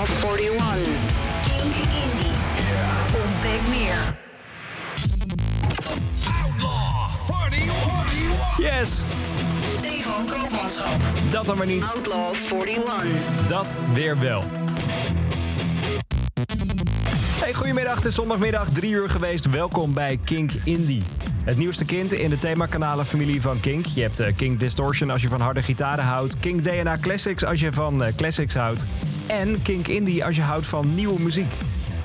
Outlaw 41. Ontdek meer. Yes, Stefan Koopmanschap. dat dan maar niet. Outlaw 41. Dat weer wel. Hey, goedemiddag, het is zondagmiddag, 3 uur geweest. Welkom bij Kink Indie. Het nieuwste kind in de themakanalen familie van Kink. Je hebt eh, Kink Distortion als je van harde gitaren houdt. Kink DNA Classics als je van eh, classics houdt. En Kink Indie als je houdt van nieuwe muziek.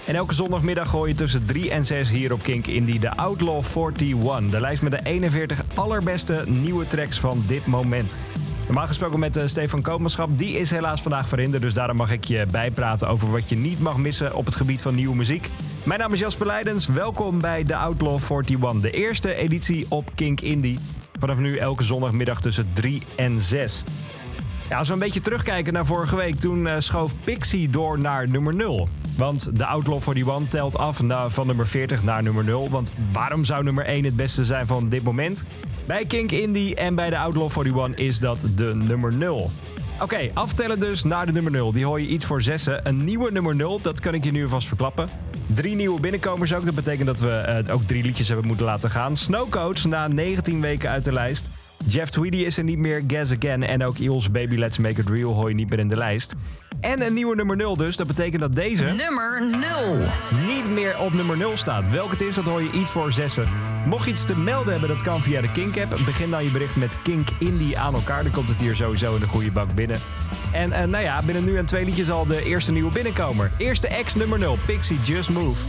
En elke zondagmiddag gooi je tussen 3 en 6 hier op Kink Indie de Outlaw 41. De lijst met de 41 allerbeste nieuwe tracks van dit moment. Normaal gesproken met eh, Stefan Koopmanschap. Die is helaas vandaag verhinderd, dus daarom mag ik je bijpraten over wat je niet mag missen op het gebied van nieuwe muziek. Mijn naam is Jasper Leidens. Welkom bij de Outlaw 41, de eerste editie op Kink Indie. Vanaf nu elke zondagmiddag tussen 3 en 6. Ja, als we een beetje terugkijken naar vorige week, toen eh, schoof Pixie door naar nummer 0. Want de Outlaw 41 telt af van nummer 40 naar nummer 0. Want waarom zou nummer 1 het beste zijn van dit moment? Bij Kink Indie en bij de Outlaw 41 is dat de nummer 0. Oké, aftellen dus naar de nummer 0. Die hoor je iets voor zessen. Een nieuwe nummer 0, dat kan ik je nu alvast verklappen. Drie nieuwe binnenkomers ook. Dat betekent dat we eh, ook drie liedjes hebben moeten laten gaan. Snowcoach na 19 weken uit de lijst. Jeff Tweedy is er niet meer, Guess Again en ook Eels Baby Let's Make It Real hoor je niet meer in de lijst. En een nieuwe nummer 0 dus, dat betekent dat deze Nummer 0. niet meer op nummer 0 staat. Welke het is, dat hoor je iets voor zessen. Mocht je iets te melden hebben, dat kan via de Kink-app. Begin dan je bericht met Kink Indie aan elkaar. Dan komt het hier sowieso in de goede bak binnen. En eh, nou ja, binnen nu en twee liedjes al de eerste nieuwe binnenkomer. Eerste ex nummer 0, Pixie Just Move.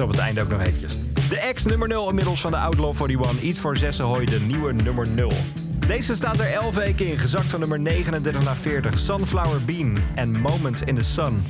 Op het einde ook nog eventjes. De ex nummer 0 inmiddels van de Outlaw 41. Iets voor zessen hoor je de nieuwe nummer 0. Deze staat er 11 weken in, gezakt van nummer 39 naar 40. Sunflower Bean en Moment in the Sun.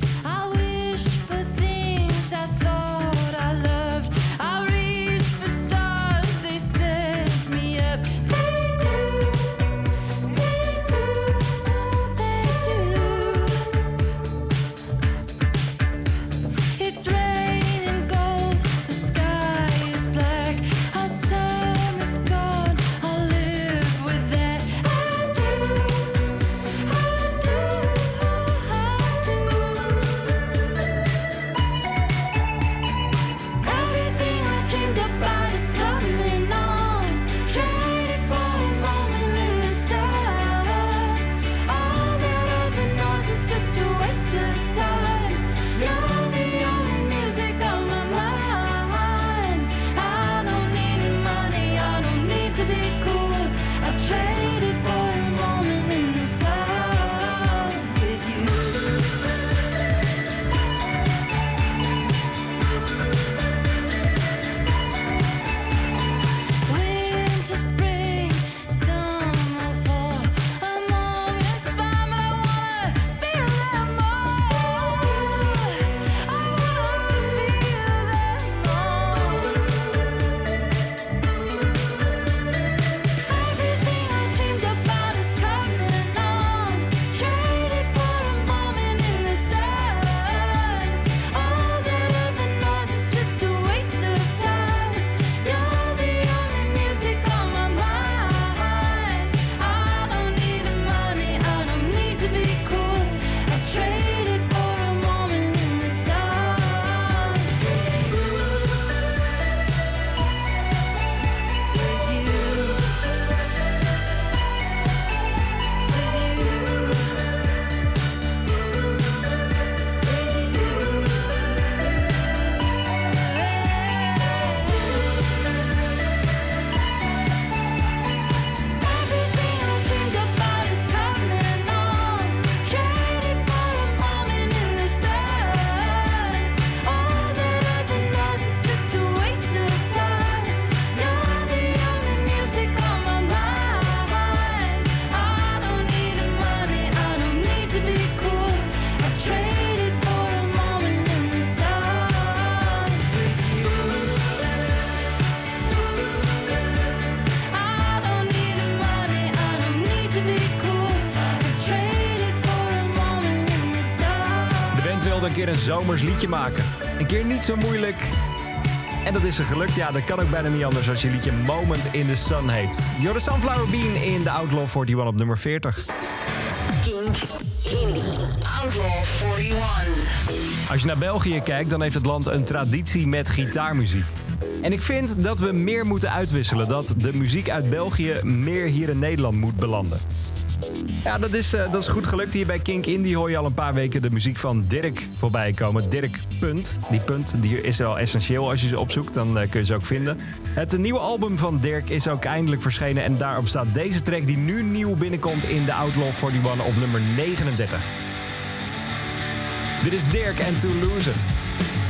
Een zomers liedje maken. Een keer niet zo moeilijk. En dat is er gelukt. Ja, dat kan ook bijna niet anders als je liedje Moment in the Sun heet. The Sunflower Bean in de Outlaw 41 op nummer 40. Kink Indie. Outlaw 41. Als je naar België kijkt, dan heeft het land een traditie met gitaarmuziek. En ik vind dat we meer moeten uitwisselen. Dat de muziek uit België meer hier in Nederland moet belanden. Ja, dat is, eh, dat is goed gelukt. Hier bij Kink Indie hoor je al een paar weken de muziek van Dirk voorbij komen. Dirk Punt. Die punt die is wel essentieel als je ze opzoekt. Dan eh, kun je ze ook vinden. Het nieuwe album van Dirk is ook eindelijk verschenen. En daarop staat deze track die nu nieuw binnenkomt in de Outlaw 41 op nummer 39. Dit is Dirk en Toulouse. I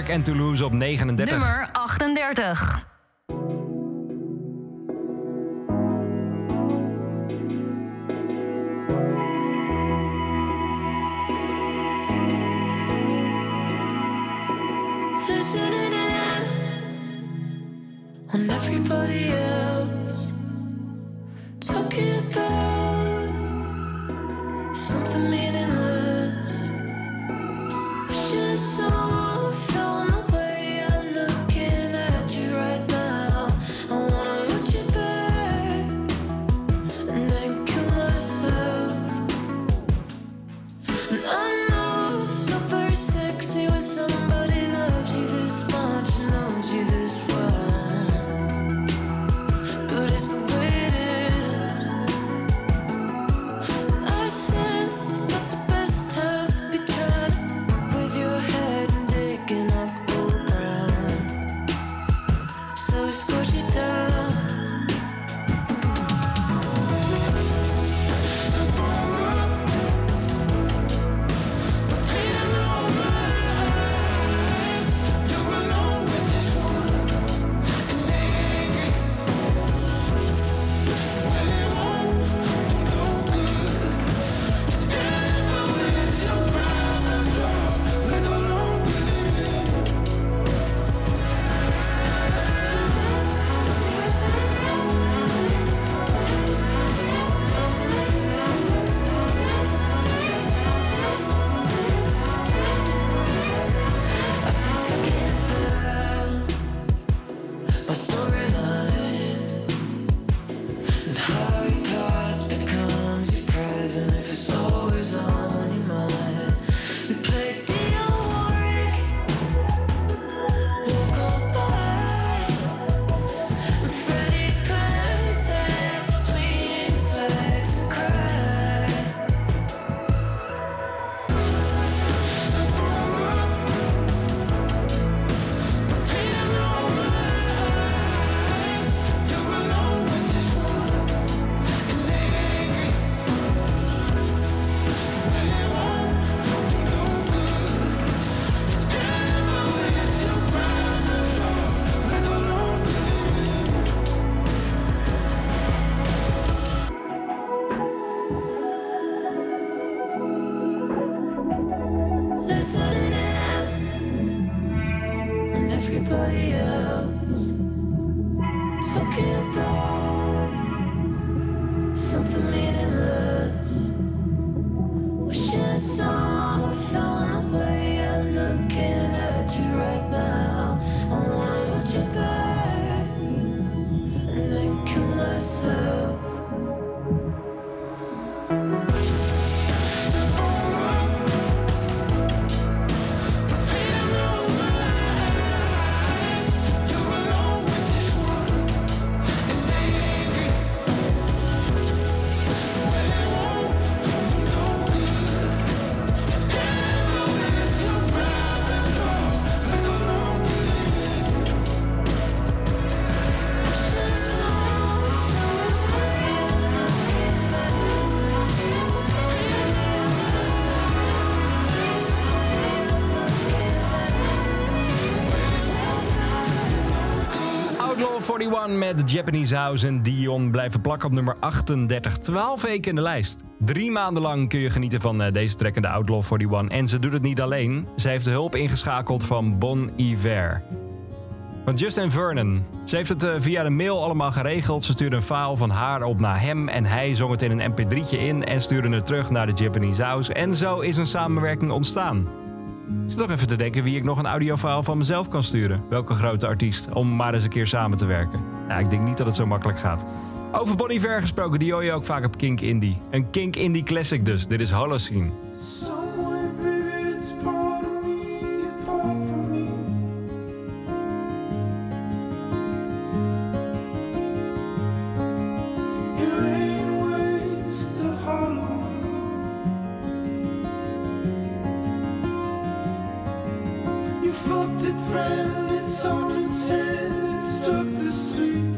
Dirk en Toulouse op 39. Nummer 38. 41 met Japanese House en Dion blijven plakken op nummer 38. 12 weken in de lijst. Drie maanden lang kun je genieten van eh, deze track in de Outlaw 41. En ze doet het niet alleen. Ze heeft de hulp ingeschakeld van Bon Iver. Van Justin Vernon. Ze heeft het eh, via de mail allemaal geregeld. Ze stuurde een file van haar op naar hem en hij zong het in een mp3'tje in en stuurde het terug naar de Japanese House. En zo is een samenwerking ontstaan. Toch even te denken wie ik nog een audiofile van mezelf kan sturen. Welke grote artiest, om maar eens een keer samen te werken. Nou, ik denk niet dat het zo makkelijk gaat. Over Bon Iver gesproken, die hoor je ook vaak op Kink Indie. Een Kink Indie classic dus. Dit is Holocene. Fucked it, friend. It's on its head. It stuck the street.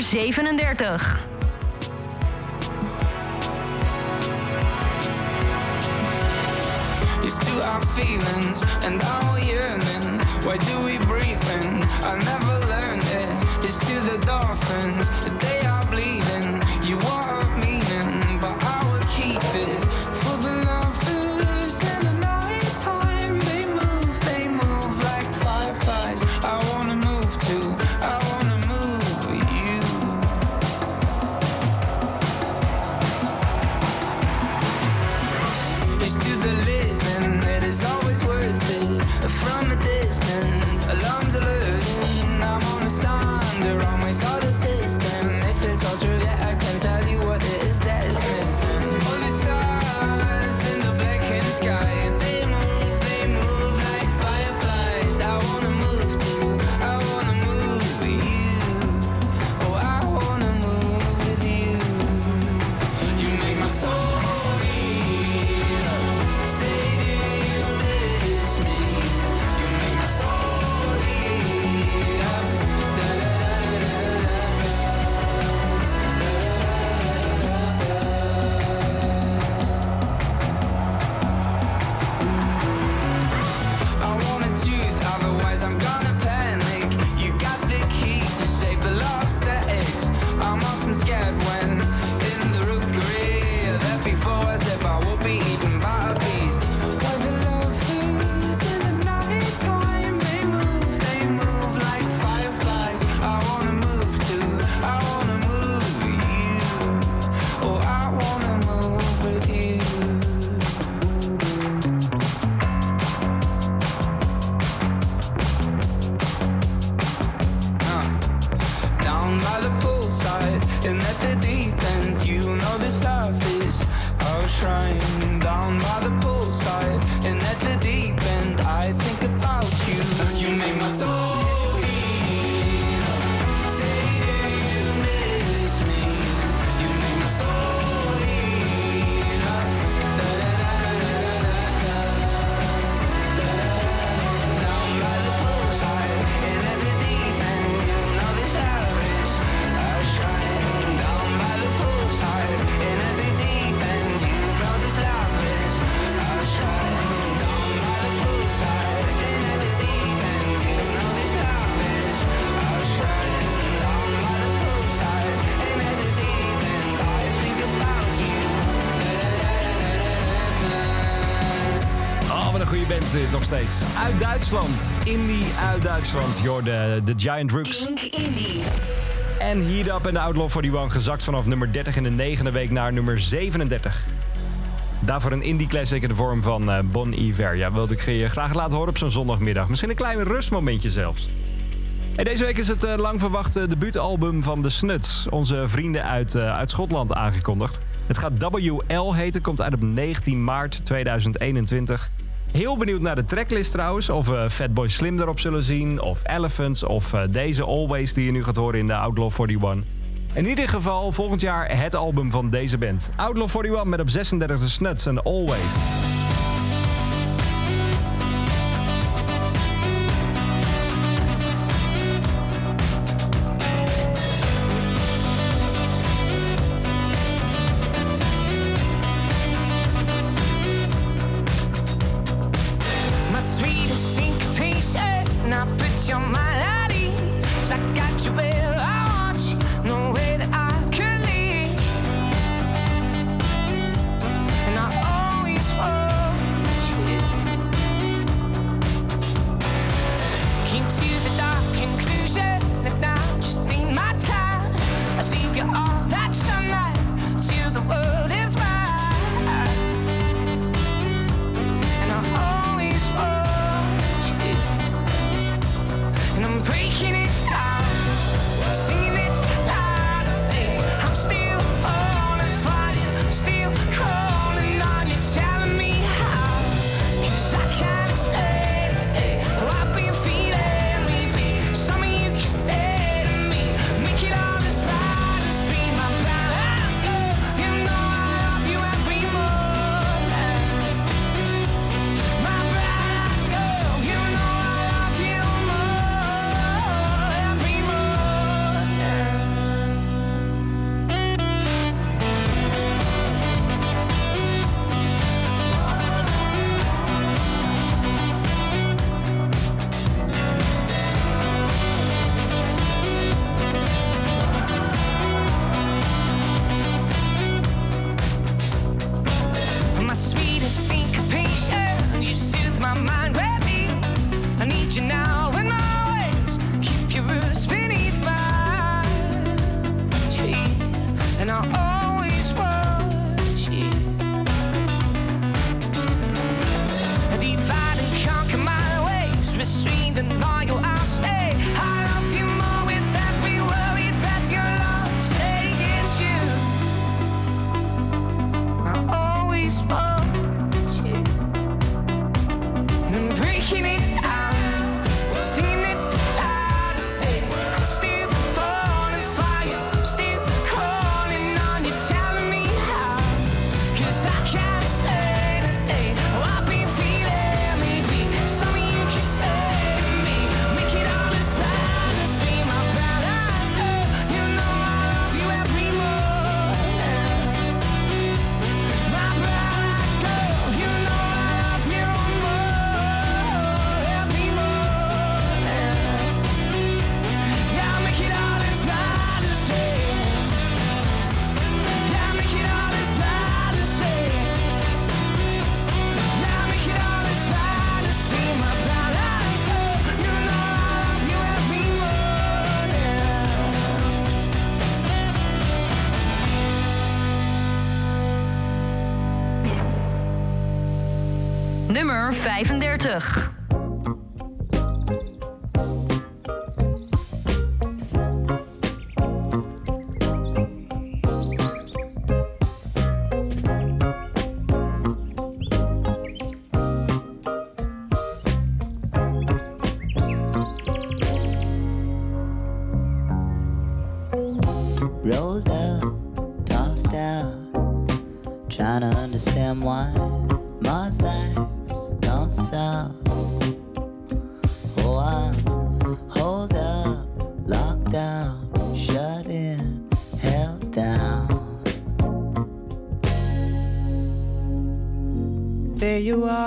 Nummer 37. Steeds. Uit Duitsland. Indie uit Duitsland. Je hoorde de Giant Rooks. Indie. En Heat Up en de Outlaw 41 gezakt vanaf nummer 30 in de negende week naar nummer 37. Daarvoor een indie classic in de vorm van eh, Bon Iver. Ja, wilde ik je graag laten horen op zo'n zondagmiddag. Misschien een klein rustmomentje zelfs. En deze week is het eh, lang verwachte debuutalbum van de Snuts. Onze vrienden uit, eh, uit Schotland aangekondigd. Het gaat WL heten, komt uit op 19 maart 2021. Heel benieuwd naar de tracklist trouwens. Of we Fatboy Slim erop zullen zien. Of Elephants. Of eh, deze Always die je nu gaat horen in de Outlaw 41. In ieder geval volgend jaar het album van deze band. Outlaw 41 met op 36 de Snuts en Always. Nummer 35. You are,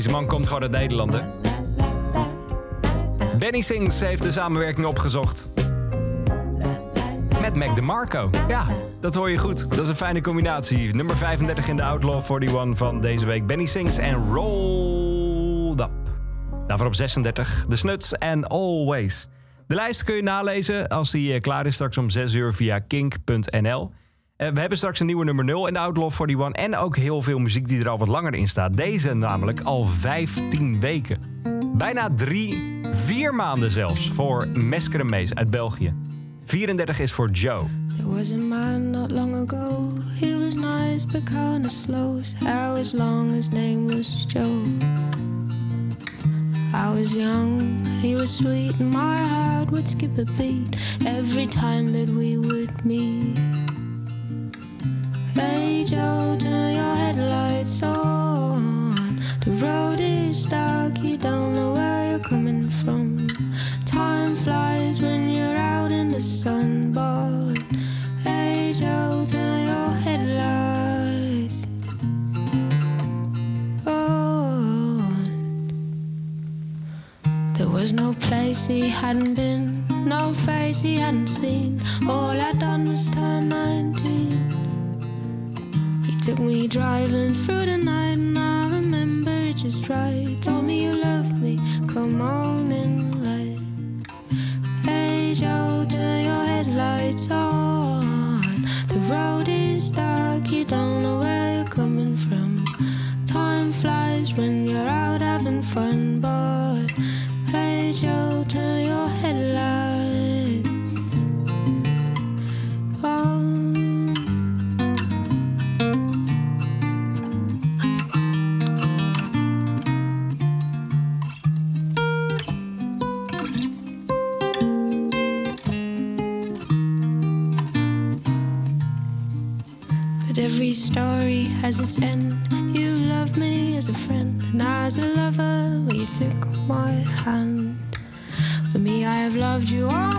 Deze man komt gewoon uit Nederland? Benny Sings heeft de samenwerking opgezocht. Met Mac DeMarco. Ja, dat hoor je goed. Dat is een fijne combinatie. Nummer 35 in de Outlaw 41 van deze week. Benny Sings en Rolled Up. Daarvoor op 36 de Snuts en Always. De lijst kun je nalezen als die eh, klaar is straks om 6 uur via kink.nl. Eh, We hebben straks een nieuwe nummer 0 in de Outlaw 41. En ook heel veel muziek die er al wat langer in staat. Deze namelijk al 15 weken. Bijna drie, vier maanden zelfs voor Meskeremees uit België. 34 is voor Joe. There was a man not long ago. He was nice but kinda slow. His hair was long, his name was Joe. I was young, he was sweet, and my heart would skip a beat every time that we would meet. Turn your headlights on. The road is dark, you don't know where you're coming from. Time flies when you're out in the sun, but turn your headlights on. There was no place he hadn't been, no face he hadn't seen. All I'd done was turn 19. Took me driving through the night, and I remember it just right. Told me you loved me, come on in light. Hey Joe, turn your headlights on. Story end. You love me as a friend, and as a lover, well, you took my hand. For me, I have loved you all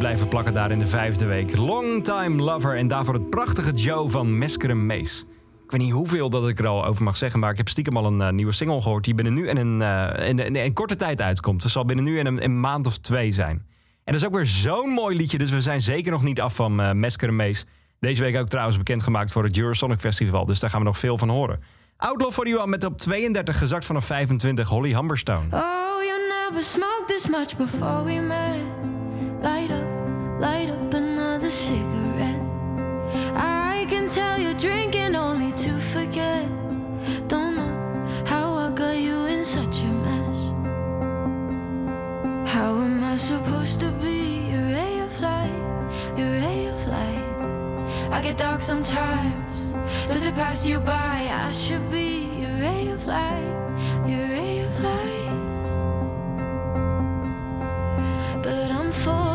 blijven plakken daar in de vijfde week. Long Time Lover en daarvoor het prachtige Joe van Meskeren Mees. Ik weet niet hoeveel dat ik er al over mag zeggen, maar ik heb stiekem al een eh, nieuwe single gehoord die binnen nu en een, eh, in, in, korte tijd uitkomt. Het zal binnen nu en een, maand of twee zijn. En dat is ook weer zo'n mooi liedje, dus we zijn zeker nog niet af van uh, Meskeren Mees. Deze week ook trouwens bekendgemaakt voor het Eurosonic Festival, dus daar gaan we nog veel van horen. Outlaw for You met op 32 gezakt vanaf 25 Holly Humberstone. Oh, you never smoked this much before we met. Light light up another cigarette. I can tell you're drinking only to forget. Don't know how I got you in such a mess. How am I supposed to be your ray of light, your ray of light? I get dark sometimes. Does it pass you by? I should be your ray of light, your ray of light. But I'm falling,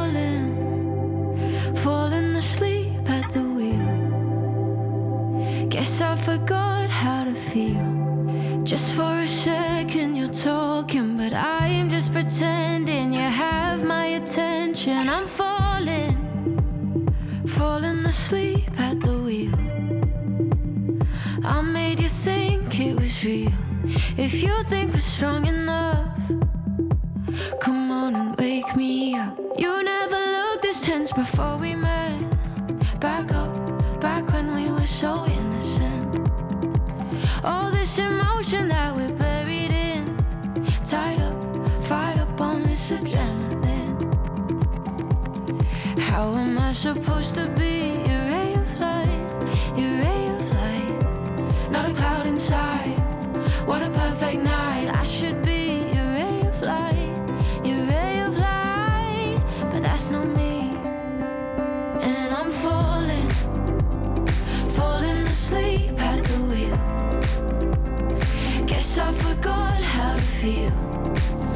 Guess I forgot how to feel. Just for a second you're talking, but I'm just pretending you have my attention. I'm falling, falling asleep at the wheel. I made you think it was real. If you think we're strong enough, come on and wake me up. You never looked this tense before we met. Back up, back when we were so. All this emotion that we're buried in, tied up, fired up on this adrenaline. How am I supposed to be your ray of light, your ray of light? Not a cloud inside. What a perfect night. Feel.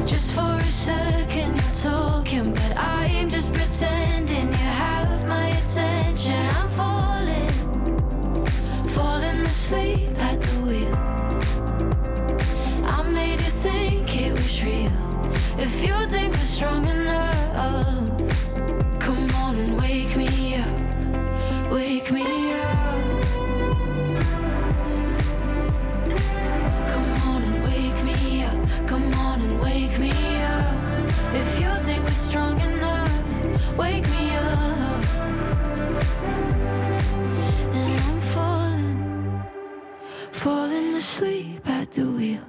Just for a second you're talking, but I'm just pretending you have my attention. I'm falling, falling asleep at the wheel. I made you think it was real. If you think we're strong enough, come on and wake me up, wake me up. Asleep at the wheel.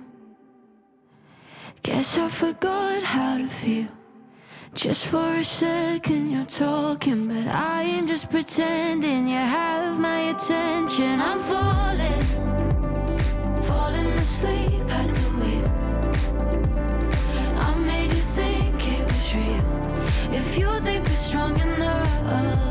Guess I forgot how to feel. Just for a second you're talking, but I am just pretending you have my attention. I'm falling falling asleep at the wheel. I made you think it was real. If you think we're strong enough,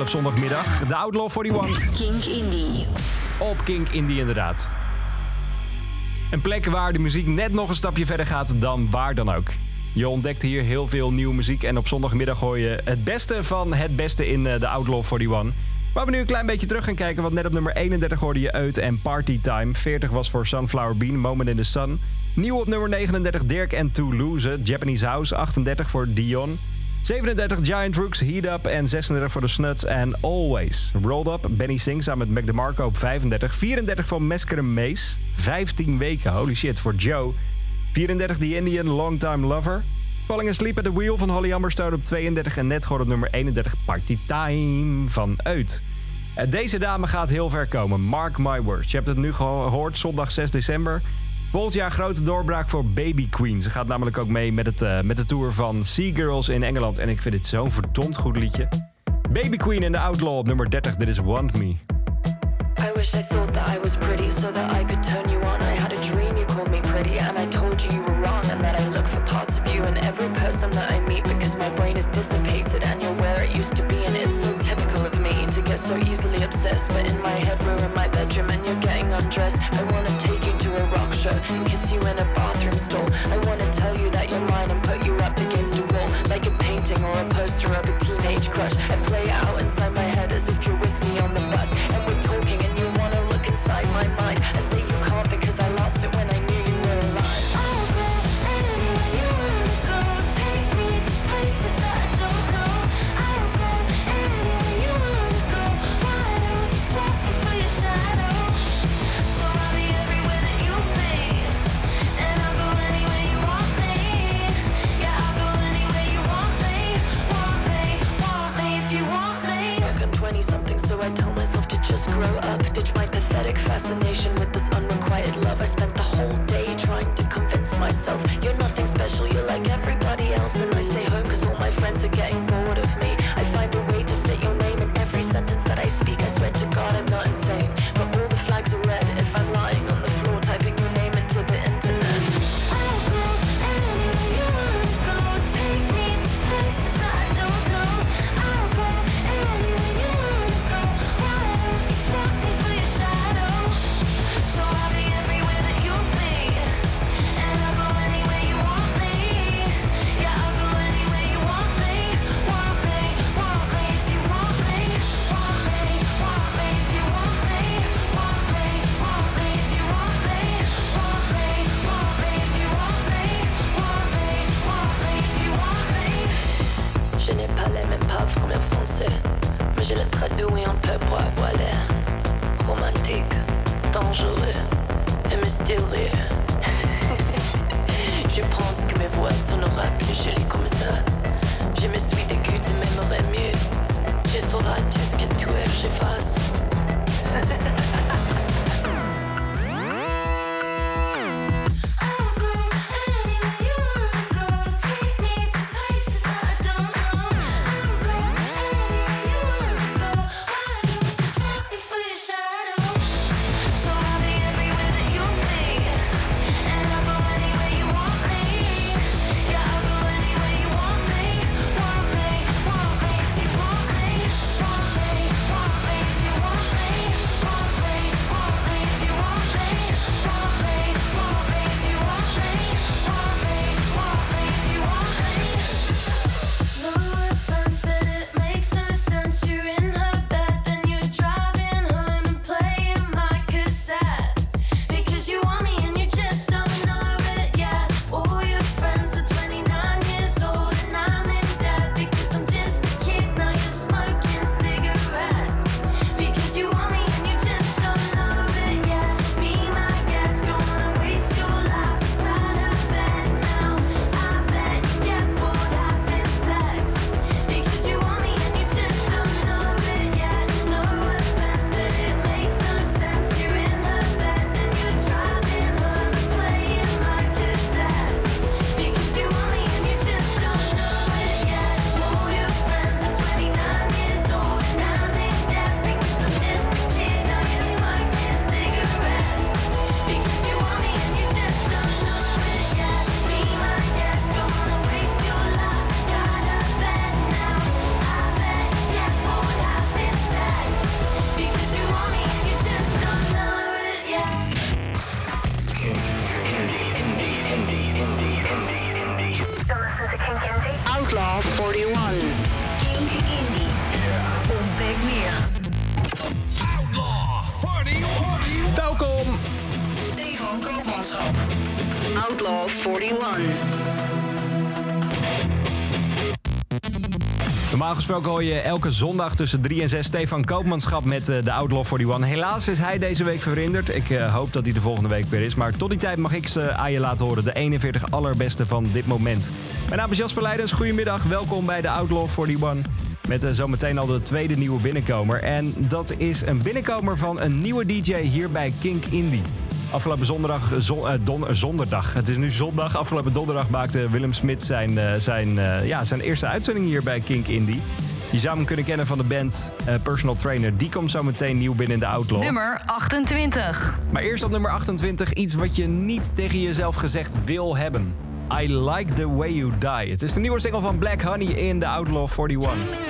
wel op zondagmiddag. De Outlaw 41 Kink Indie. op Kink Indie inderdaad. Een plek waar de muziek net nog een stapje verder gaat dan waar dan ook. Je ontdekt hier heel veel nieuwe muziek en op zondagmiddag hoor je het beste van het beste in eh, de Outlaw 41. Waar we nu een klein beetje terug gaan kijken, want net op nummer 31 hoorde je Uit en Party Time. 40 was voor Sunflower Bean, Moment in the Sun. Nieuw op nummer 39 Dirk en Toulouse, Japanese House. 38 voor Dion. 37 Giant Rooks, Heat Up en 36 voor de Snuts en Always. Rolled Up, Benny Sing samen met Mac DeMarco op 35. 34 van Mesker Mace, 15 weken, holy shit, voor Joe. 34 The Indian, Longtime Lover. Falling Asleep at the Wheel van Holly Humberstone op 32 en net gewoon op nummer 31 Party Time van Uit. Eh, Deze dame gaat heel ver komen, mark my words. Je hebt het nu gehoord, zondag 6 december. Volgend jaar grote doorbraak voor Baby Queen. Ze gaat namelijk ook mee met, het, eh, met de tour van Sea Girls in Engeland. En ik vind dit zo'n verdomd goed liedje. Baby Queen in de Outlaw op nummer 30. Dit is Want Me. I wish I thought that I was pretty so that I could turn you on. I had a dream you called me pretty, and I told you you were wrong, and that I look for parts of you in every person that I meet because my brain is dissipated and you're where it used to be, and it's so typical of get so easily obsessed. But in my head, we're in my bedroom and you're getting undressed. I wanna take you to a rock show and kiss you in a bathroom stall. I wanna tell you that you're mine and put you up against a wall like a painting or a poster of a teenage crush. I play it out inside my head as if you're with me on the bus, and we're talking and you wanna look inside my mind. I say you can't because I lost it when I knew I tell myself to just grow up. Ditch my pathetic fascination with this gesproken hoor je elke zondag tussen 3 en 6 Stefan Koopmanschap met eh, de Outlaw 41. Helaas is hij deze week verhinderd. Ik eh, hoop dat hij de volgende week weer is. Maar tot die tijd mag ik ze aan je laten horen. De 41 allerbeste van dit moment. Mijn naam is Jasper Leidens. Goedemiddag. Welkom bij de Outlaw 41. Met eh, zometeen al de tweede nieuwe binnenkomer. En dat is een binnenkomer van een nieuwe DJ hier bij Kink Indie. Afgelopen zondag, zon, zonderdag. Het is nu zondag. Afgelopen donderdag maakte Willem Smit zijn, zijn, ja, zijn eerste uitzending hier bij Kink Indie. Je zou hem kunnen kennen van de band eh, Personal Trainer. Die komt zo meteen nieuw binnen in de Outlaw. Nummer 28. Maar eerst op nummer 28 iets wat je niet tegen jezelf gezegd wil hebben. I like the way you die. Het is de nieuwe single van Black Honey in de Outlaw 41.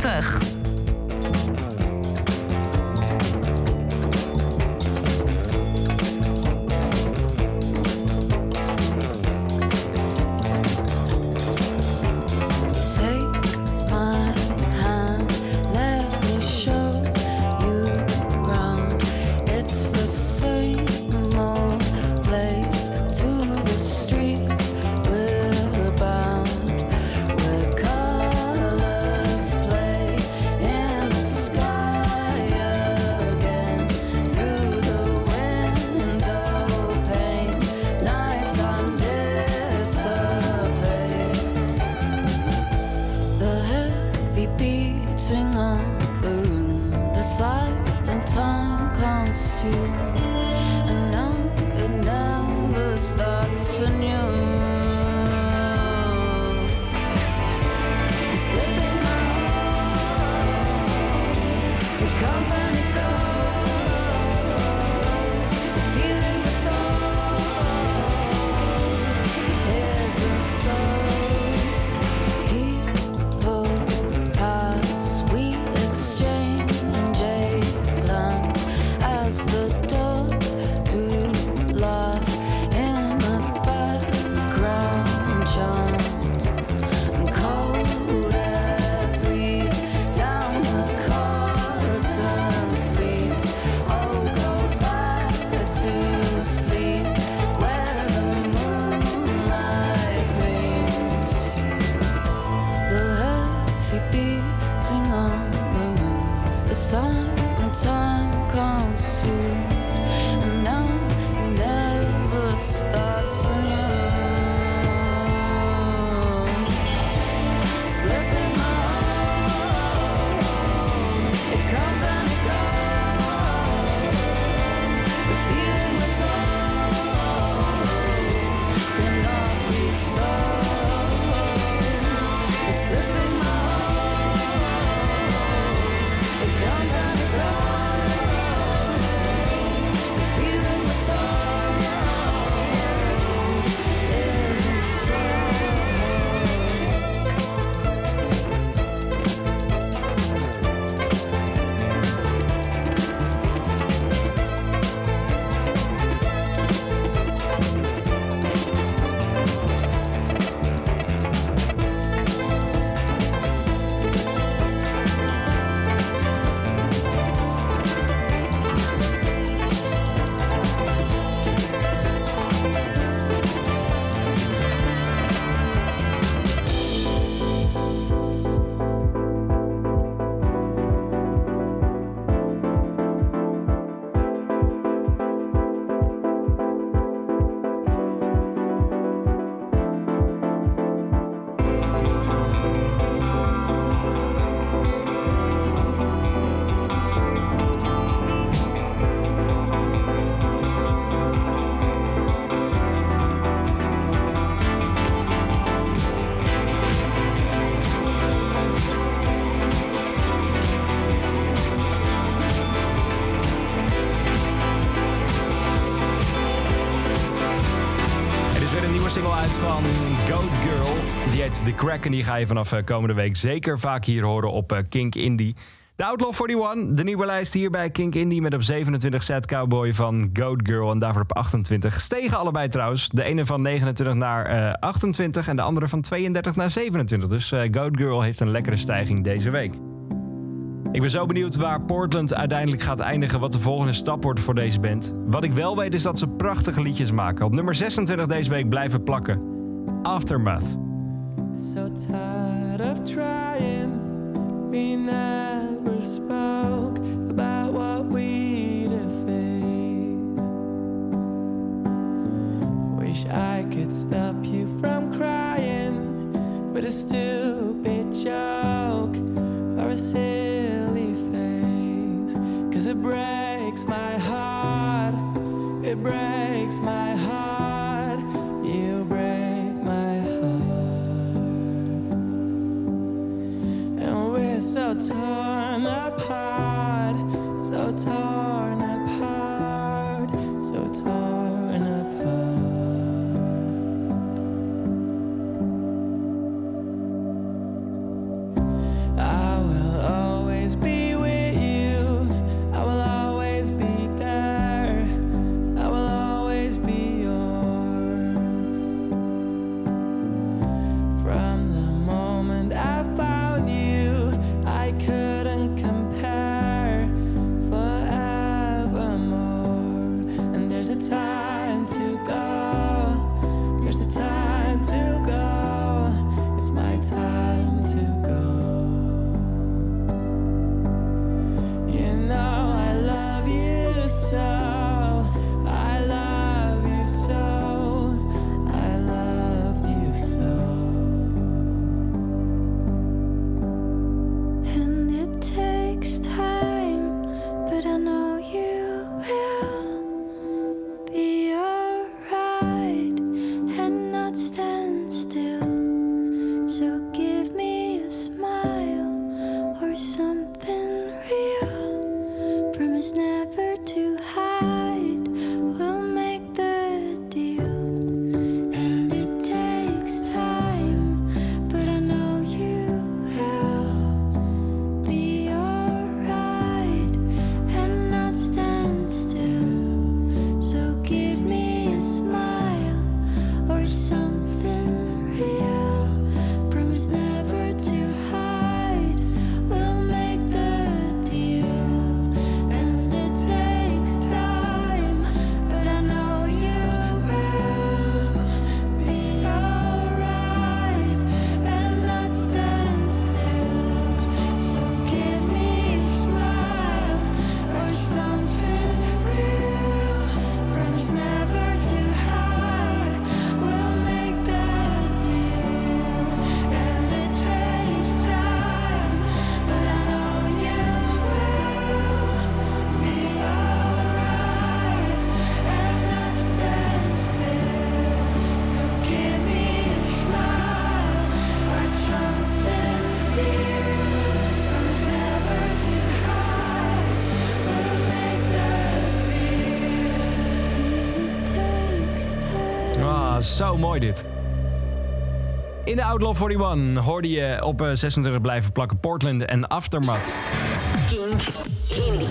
27. The Crack en die ga je vanaf eh, komende week zeker vaak hier horen op eh, Kink Indie. De Outlaw 41, de nieuwe lijst hier bij Kink Indie met op 27 Sad Cowboy van Goat Girl en daarvoor op 28. Stegen allebei trouwens. De ene van 29 naar eh, 28 en de andere van 32 naar 27. Dus eh, Goat Girl heeft een lekkere stijging deze week. Ik ben zo benieuwd waar Portland uiteindelijk gaat eindigen, wat de volgende stap wordt voor deze band. Wat ik wel weet is dat ze prachtige liedjes maken. Op nummer 26 deze week blijven plakken. Aftermath. So tired of trying. We never spoke about what we'd face. Wish I could stop you from crying, but a stupid joke or a silly face. Cause it breaks my heart, it breaks my heart, So torn apart, so torn apart, so torn mooi dit. In de Outlaw 41 hoorde je op eh, 26 blijven plakken Portland en Aftermath. Kink Indie.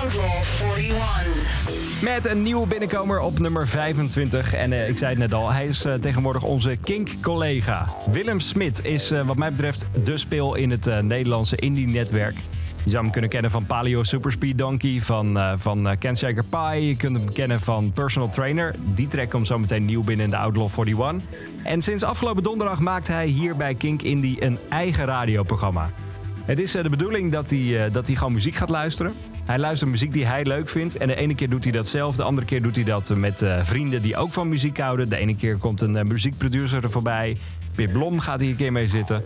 Outlaw 41. Met een nieuwe binnenkomer op nummer 25. En eh, ik zei het net al, hij is eh, tegenwoordig onze Kink-collega. Willem Smit is eh, wat mij betreft de speel in het eh, Nederlandse indie-netwerk. Je zou hem kunnen kennen van Palio Superspeed Donkey, van, eh van eh, Shaker Pie. Je kunt hem kennen van Personal Trainer. Die track komt zo meteen nieuw binnen in de Outlaw 41. En sinds afgelopen donderdag maakt hij hier bij Kink Indie een eigen radioprogramma. Het is eh, de bedoeling dat hij, dat hij gewoon muziek gaat luisteren. Hij luistert muziek die hij leuk vindt. En de ene keer doet hij dat zelf, de andere keer doet hij dat met vrienden die ook van muziek houden. De ene keer komt een muziekproducer er voorbij. Pip Blom gaat hier een keer mee zitten.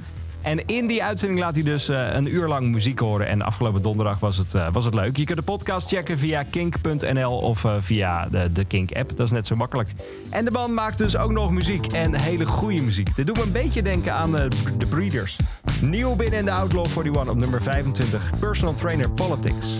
En in die uitzending laat hij dus eh, een uur lang muziek horen. En afgelopen donderdag was het, eh, was het leuk. Je kunt de podcast checken via kink.nl of eh, via de, de Kink-app. Dat is net zo makkelijk. En de man maakt dus ook nog muziek. En hele goede muziek. Dit doet me een beetje denken aan de Breeders. Nieuw binnen in de Outlaw 41 op nummer 25. Personal Trainer Politics.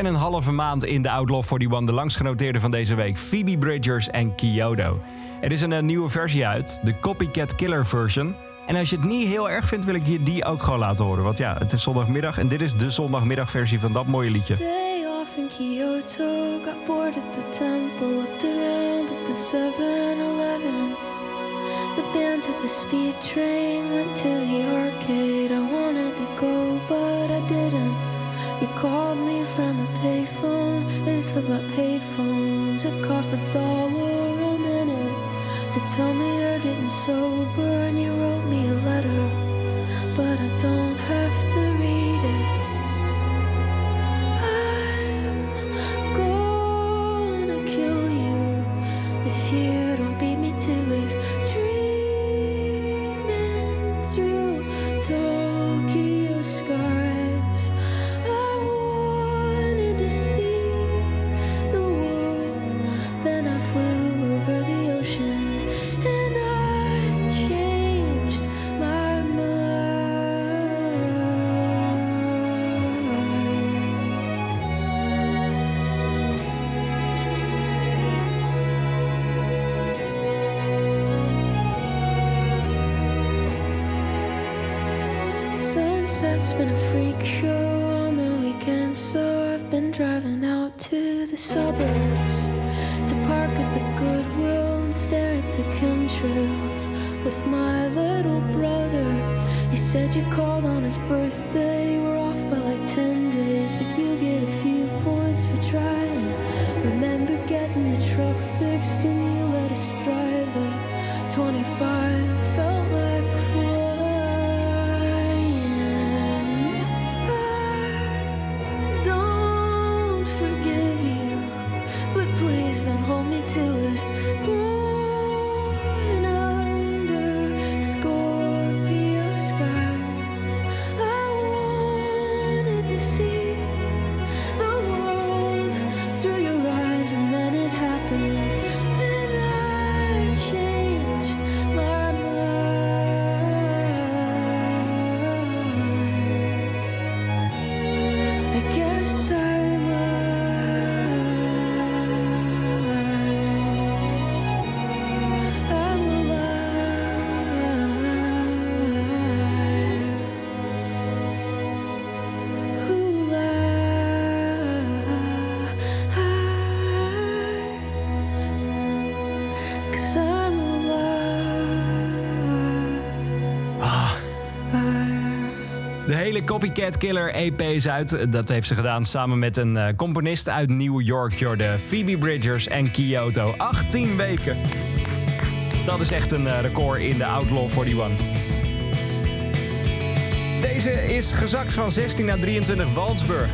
En een halve maand in de Outlaw 41, de langsgenoteerde van deze week. Phoebe Bridgers en Kyoto. Er is een, eh, nieuwe versie uit, de Copycat Killer version. En als je het niet heel erg vindt, wil ik je die ook gewoon laten horen. Want ja, het is zondagmiddag en dit is de zondagmiddagversie van dat mooie liedje. Day off in Kyoto, got bored at the temple, looked around at the 7-Eleven. The band took the speed train, went to the arcade. Cost a dollar a minute to tell me you're getting sober, and you Sunset's been a freak show on the weekend, so I've been driving out to the suburbs to park at the Goodwill and stare at the chemtrails with my little brother. He said you called on his birthday, we're off by like 10 days, but you get a few points for trying. Remember getting the truck fixed hele Copycat Killer EP is uit. Dat heeft ze gedaan samen met een eh, componist uit New York, Jorde. Phoebe Bridgers en Kyoto. 18 weken. Dat is echt een eh, record in de Outlaw 41. Deze is gezakt van 16 naar 23 Waldsburg.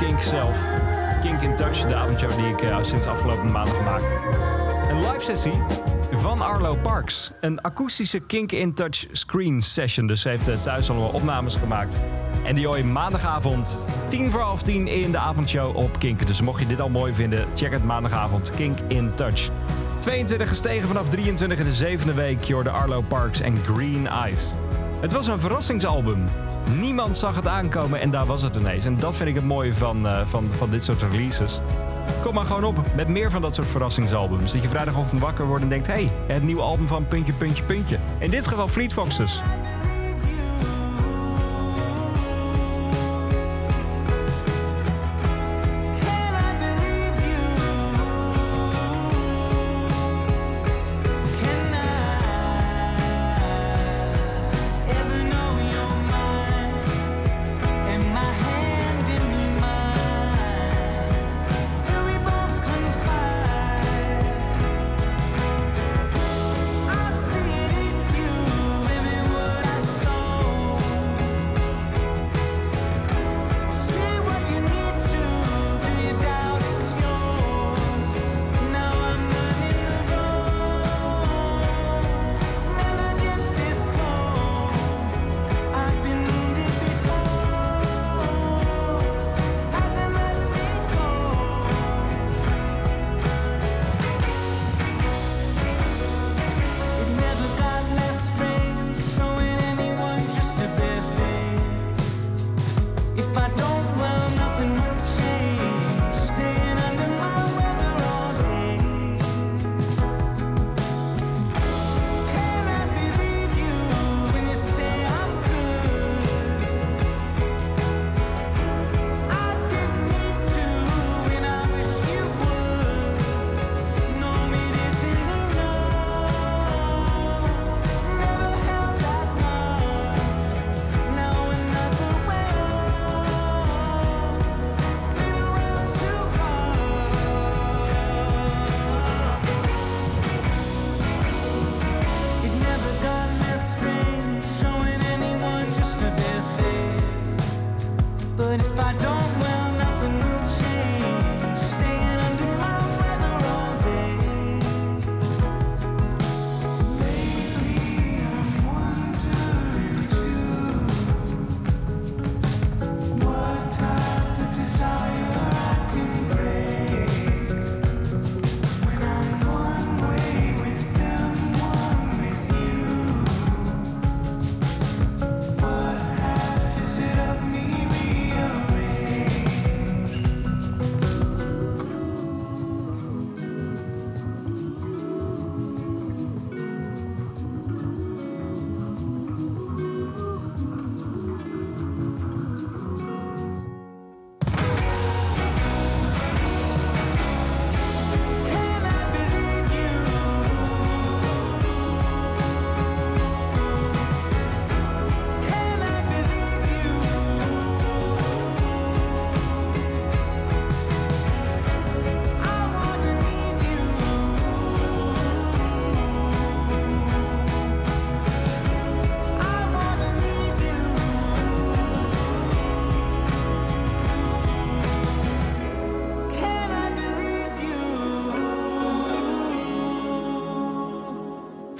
Kink zelf. Kink in Touch, de avondshow die ik eh, sinds afgelopen maandag maak. Een live sessie van Arlo Parks. Een akoestische Kink in Touch screen session. Dus ze heeft eh, thuis allemaal opnames gemaakt. En die hoor je maandagavond, tien voor half tien in de avondshow op Kink. Dus mocht je dit al mooi vinden, check het maandagavond. Kink in Touch. 22 gestegen vanaf 23 in de zevende week. Je hoorde Arlo Parks en Green Eyes. Het was een verrassingsalbum. Niemand zag het aankomen en daar was het ineens. En dat vind ik het mooie van, eh, van, van dit soort releases. Kom maar gewoon op met meer van dat soort verrassingsalbums. Dat je vrijdagochtend wakker wordt en denkt... hé, hey, het nieuwe album van puntje, puntje, puntje. In dit geval Fleet Foxes.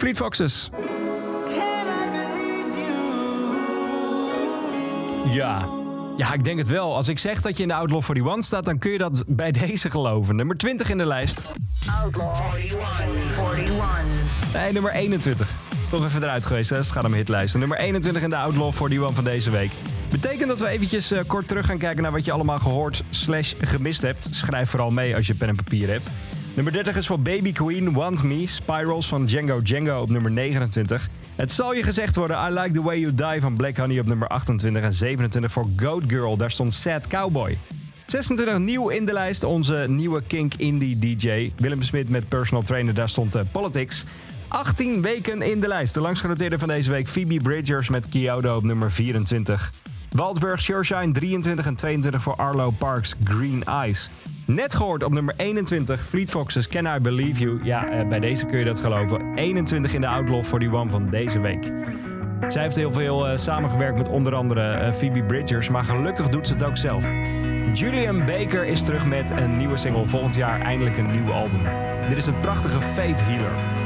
Fleet Foxes. Ja. Ja, ik denk het wel. Als ik zeg dat je in de Outlaw 41 staat, dan kun je dat bij deze geloven. Nummer 20 in de lijst. Outlaw 41. 41. Nee, nummer 21. Toch even eruit geweest, hè? Dus het gaat om hitlijsten. Nummer 21 in de Outlaw 41 van deze week. Betekent dat we eventjes eh, kort terug gaan kijken naar wat je allemaal gehoord slash gemist hebt. Schrijf vooral mee als je pen en papier hebt. Nummer 30 is voor Baby Queen, Want Me, Spirals van Django Django op nummer 29. Het zal je gezegd worden, I Like The Way You Die van Black Honey op nummer 28. En 27 voor Goat Girl, daar stond Sad Cowboy. 26 nieuw in de lijst, onze nieuwe Kink Indie DJ. Willem Smit met personal trainer, daar stond eh, Politics. 18 weken in de lijst. De langsgenoteerde van deze week Phoebe Bridgers met Kyoto op nummer 24. Waldsburg Shurshine 23 en 22 voor Arlo Parks Green Eyes. Net gehoord op nummer 21 Fleet Foxes Can I Believe You. Ja, eh, bij deze kun je dat geloven. 21 in de Outlaw 41 van deze week. Zij heeft heel veel eh, samengewerkt met onder andere eh, Phoebe Bridgers, maar gelukkig doet ze het ook zelf. Julian Baker is terug met een nieuwe single. Volgend jaar eindelijk een nieuw album. Dit is het prachtige Fate Healer.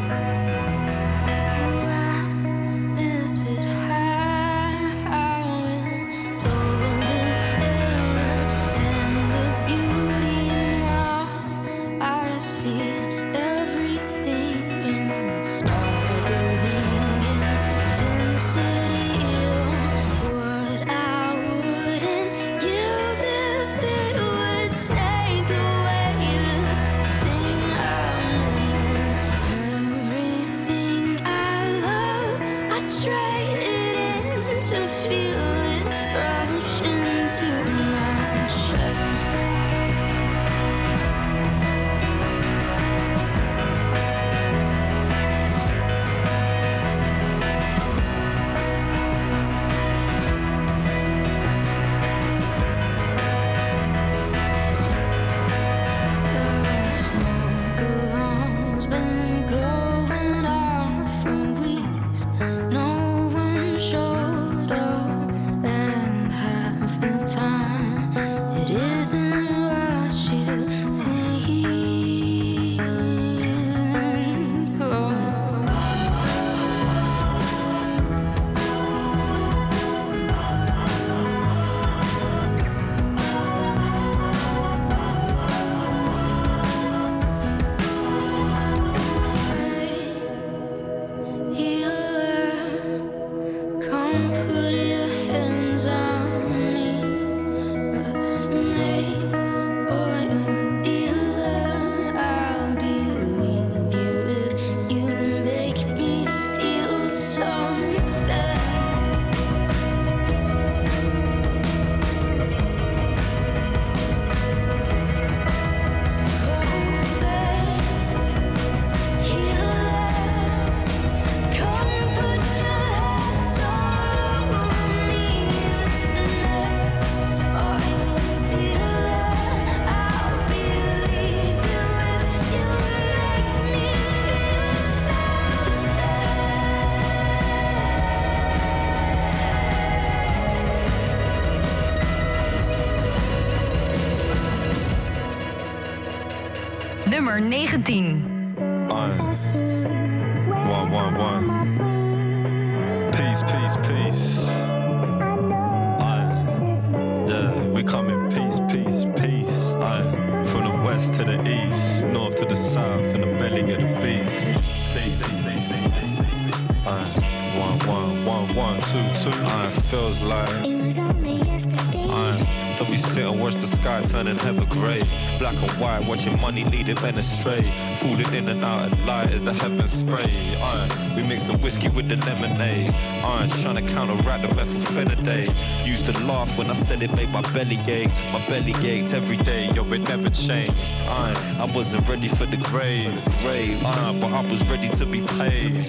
Belly ache. My belly ached every day, yo, it never changed. Aye. I wasn't ready for the grave. grave. But I was ready to be paid.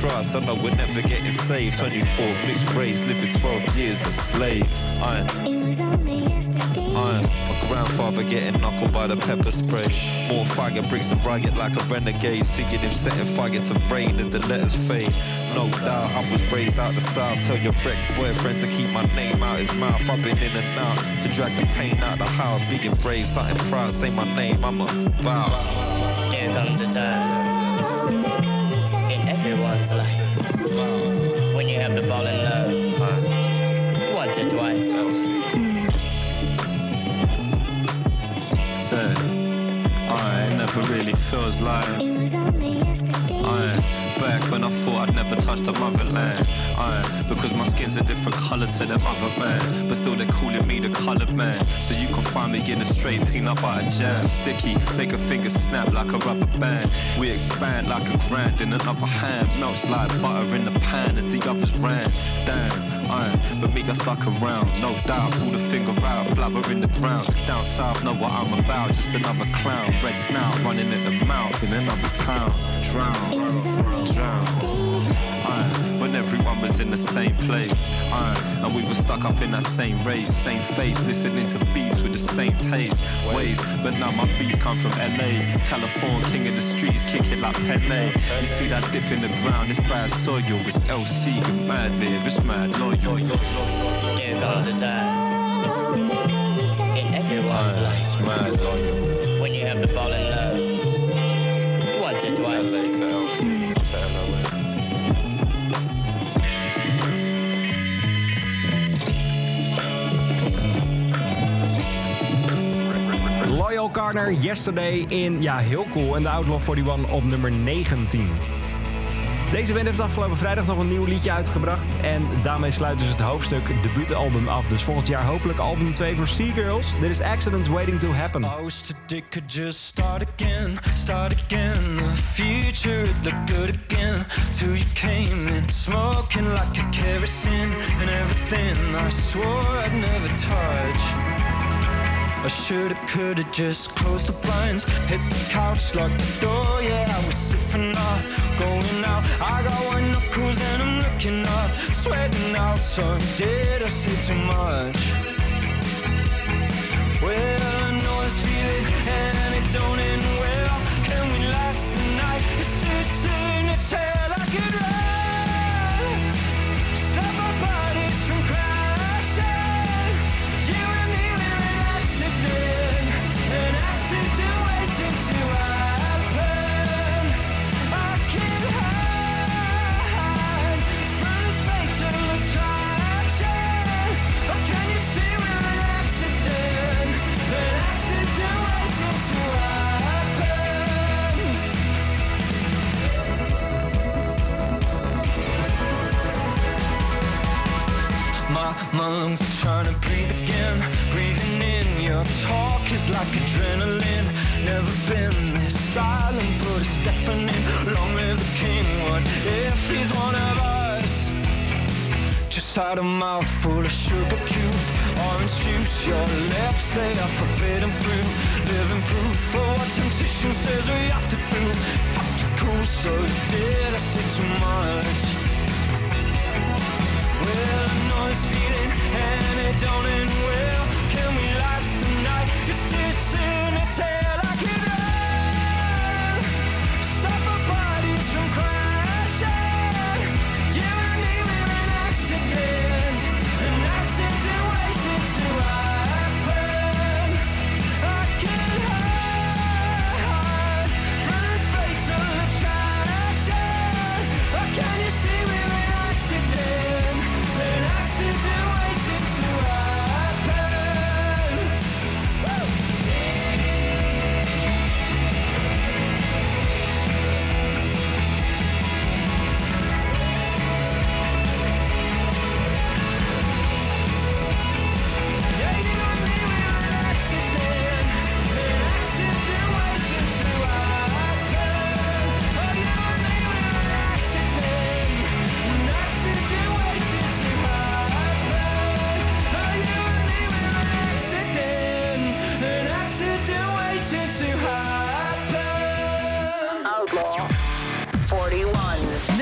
Trust, I know we're never getting saved. 24 mixed race, living 12 years a slave. Aye. It was only yesterday. Aye. Grandfather getting knuckled by the pepper spray. More fire brings the riot like a renegade. Seeing him setting fire to rain as the letters fade. No doubt I was raised out the south. Tell your ex-boyfriend to keep my name out his mouth. I've been in and out to drag the pain out the house. Being brave, something proud. Say my name, I'm a bow. Here comes the time really feels like. It was only yesterday. Aye, back when I thought I'd never touch the motherland. Aye, because my skin's a different colour to them other man. But still they're calling me the coloured man. So you can find me in a straight peanut butter jam. Sticky, make a finger snap like a rubber band. We expand like a grand in another hand. Melts like butter in the pan as the others ran. Damn. Aye, but me got stuck around, no doubt. Pull the finger out, flabber in the ground. Down south, know what I'm about, just another clown. Red snout running in the mouth in another town. Drown, drown. yesterday. When everyone was in the same place. Aye, and we were stuck up in that same race, same face, listening to beats with the same taste. Ways, but now my beats come from LA. California, king of the streets, kick it like Pele. You see that dip in the ground, it's bad soil, it's LC, you mad live, it's mad loyal. There comes a time in everyone's Aye, life it's mad loyal. when you have to fall in love once or twice. Carner, Yesterday in, ja, heel cool. En de Outlaw 41 op nummer 19. Deze band heeft afgelopen vrijdag nog een nieuw liedje uitgebracht. En daarmee sluit dus het hoofdstuk debuutalbum af. Dus volgend jaar hopelijk album 2 voor Seagirls. Dit is Accident Waiting to Happen. I wish today could just start again, start again. The future would look good again. Till you came in, like a kerosene and everything I swore I'd never touch. I shoulda, coulda just closed the blinds, hit the couch, locked the door. Yeah, I was sipping up, going out. I got white knuckles and I'm looking up, sweating out. So did I say too much? Well, I know it's feeling and it don't end well. Can we last the night? It's too soon to tell. My, lungs are trying to breathe again, breathing in your talk is like adrenaline. Never been this silent, but it's deafening. Long live the king, what if he's one of us? Just had a mouth full of sugar cubes, orange juice. Your lips, they are forbidden fruit. Living proof for what temptation says we have to do. Fuck you cool, so did I say too much? Can we last the night? It's too soon to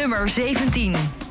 Nummer 17.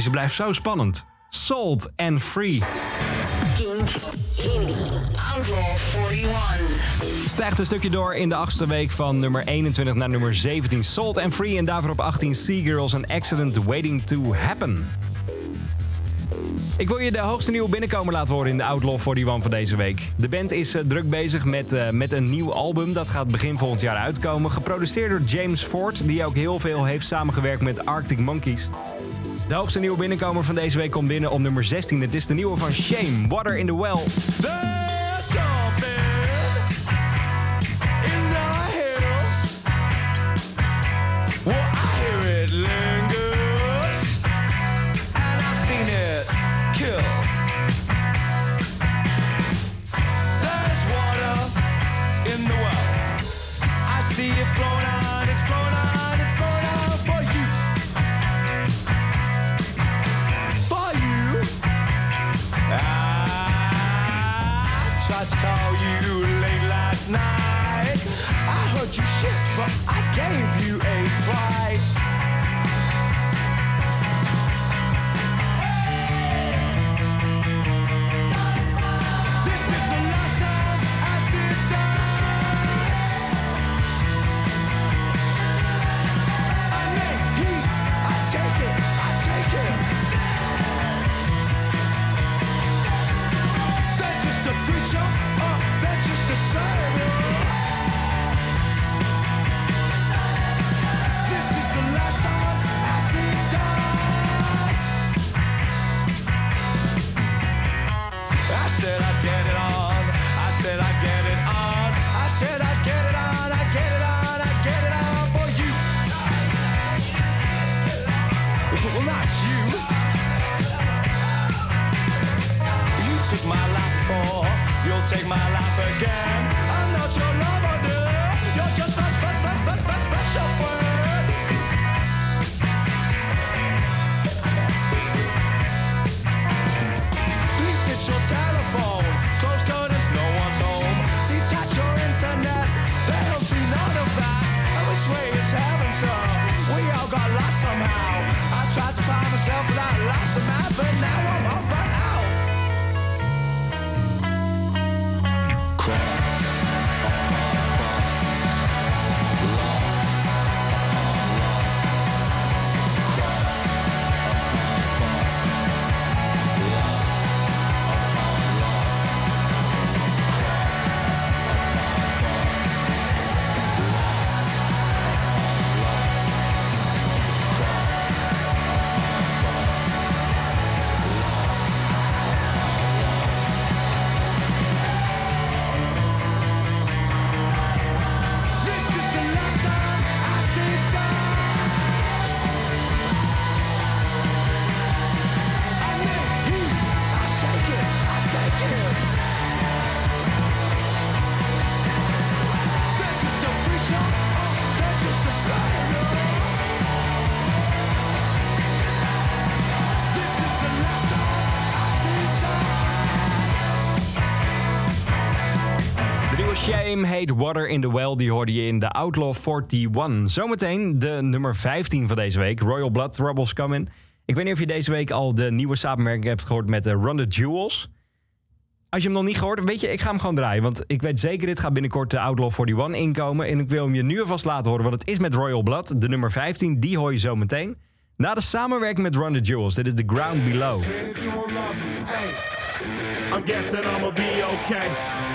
Deze blijft zo spannend. Sold and Free. Stijgt een stukje door in de achtste week van nummer 21 naar nummer 17. Sold and Free en daarvoor op 18 Seagirls an Accident Waiting to Happen. Ik wil je de hoogste nieuwe binnenkomer laten horen in de Outlaw 41 van deze week. De band is eh, druk bezig met, eh, met een nieuw album. Dat gaat begin volgend jaar uitkomen. Geproduceerd door James Ford, die ook heel veel heeft samengewerkt met Arctic Monkeys. De hoogste nieuwe binnenkomer van deze week komt binnen op nummer 16. Het is de nieuwe van Shame, Water in the Well. Water in the Well. Die hoorde je in de Outlaw 41. Zometeen de nummer 15 van deze week. Royal Blood, Rebels Coming. Ik weet niet of je deze week al de nieuwe samenwerking hebt gehoord met de Run the Jewels. Als je hem nog niet gehoord hebt, weet je, ik ga hem gewoon draaien. Want ik weet zeker, dit gaat binnenkort de Outlaw 41 inkomen. En ik wil hem je nu alvast laten horen, want het is met Royal Blood. De nummer 15, die hoor je zo meteen. Na de samenwerking met Run the Jewels. Dit is The Ground Below. I'm guessing I'ma be okay.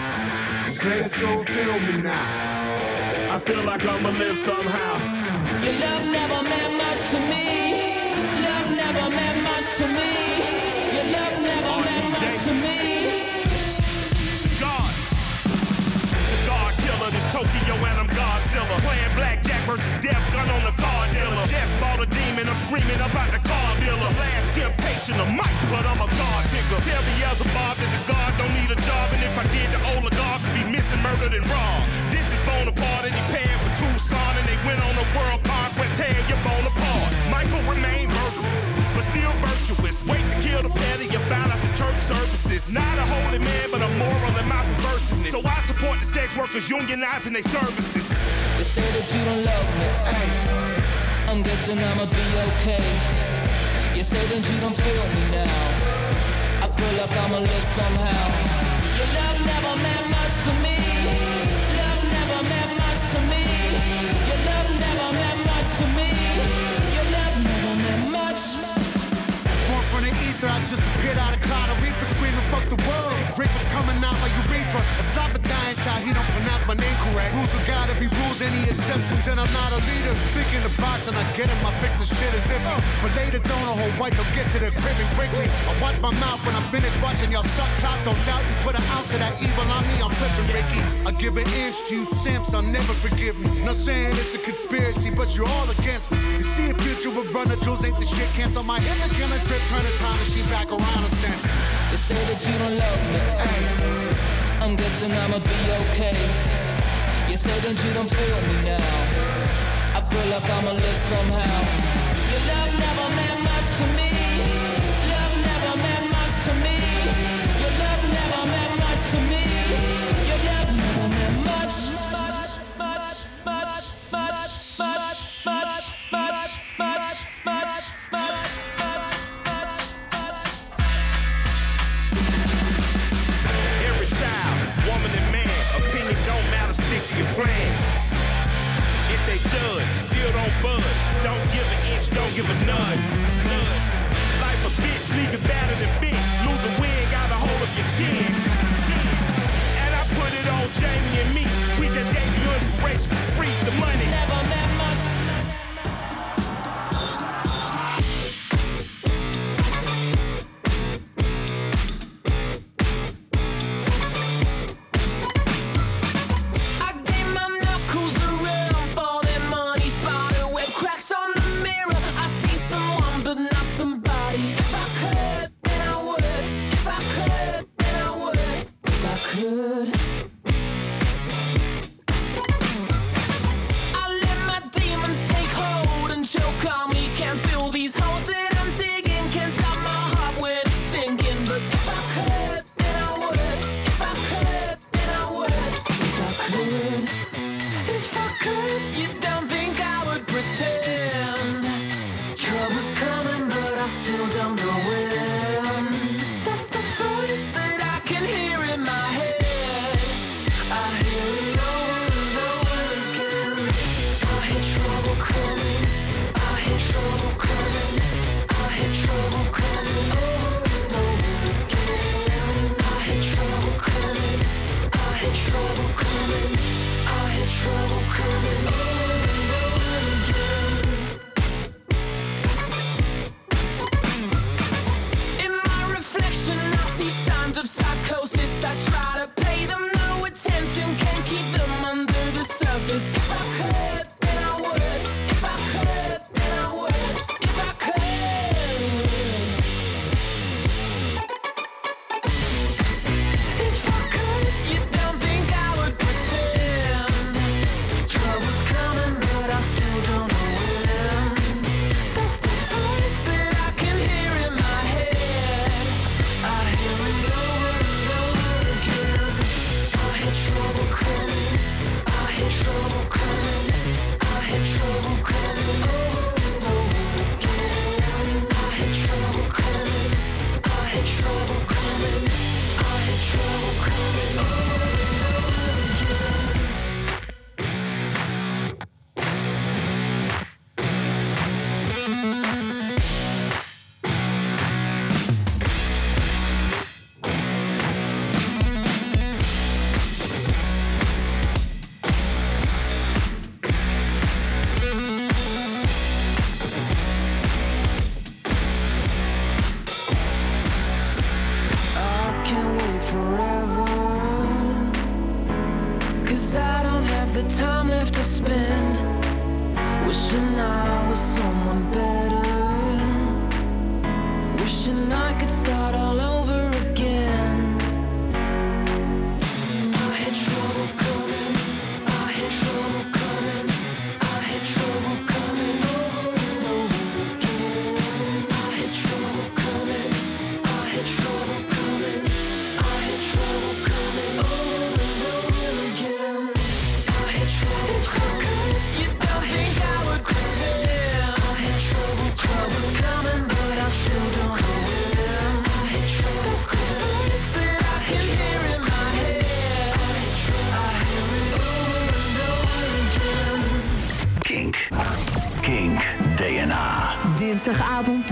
Say don't feel me now. I feel like I'ma live somehow. Your love never meant much to me. Love never meant much to me. Your love never meant much to me. God. The God killer, this Tokyo and I'm Godzilla. Playing death gun on the car dealer. Just bought a demon, I'm screaming about the car dealer. Last temptation of Mike, but I'm a God figure. Tell Beelzebub that the God don't need a job, and if I did, the oligarchs be missing, murdered, and robbed. This is Bonaparte, and he paired with Tucson, and they went on a world conquest, tear your apart. Michael remained murderous, but still virtuous. Wait to kill the petty, you found out the church services. Not a holy man, but a moral in my perversiveness. So I support the sex workers unionizing their services. You say that you don't love me. Hey, I'm guessing I'ma be okay. You say that you don't feel me now. I feel like I'ma live somehow. Your love never meant much to me. fuck the world. Rick was coming out like urethra. A dying child, he don't pronounce my name correct. Rules have gotta be rules, any exceptions, and I'm not a leader. Think in the box and I get him, I fix the shit as if. But later, don't a whole white, don't get to the crib and quickly. I watch my mouth when I'm finished watching y'all suck cock. Don't doubt you put an ounce of that evil on me, I'm flipping Ricky. I give an inch to you simps, I'll never forgive me. Not saying it's a conspiracy, but you're all against me. You see a future, with runner jewels, ain't the shit camps on my head. I'm gonna trip, turn the time machine back around a sense. They say the you don't love me. Uh, I'm guessing I'ma be okay. You say that you don't feel me now. I feel like I'ma live somehow. Your love never meant much to me. Love never meant much to me.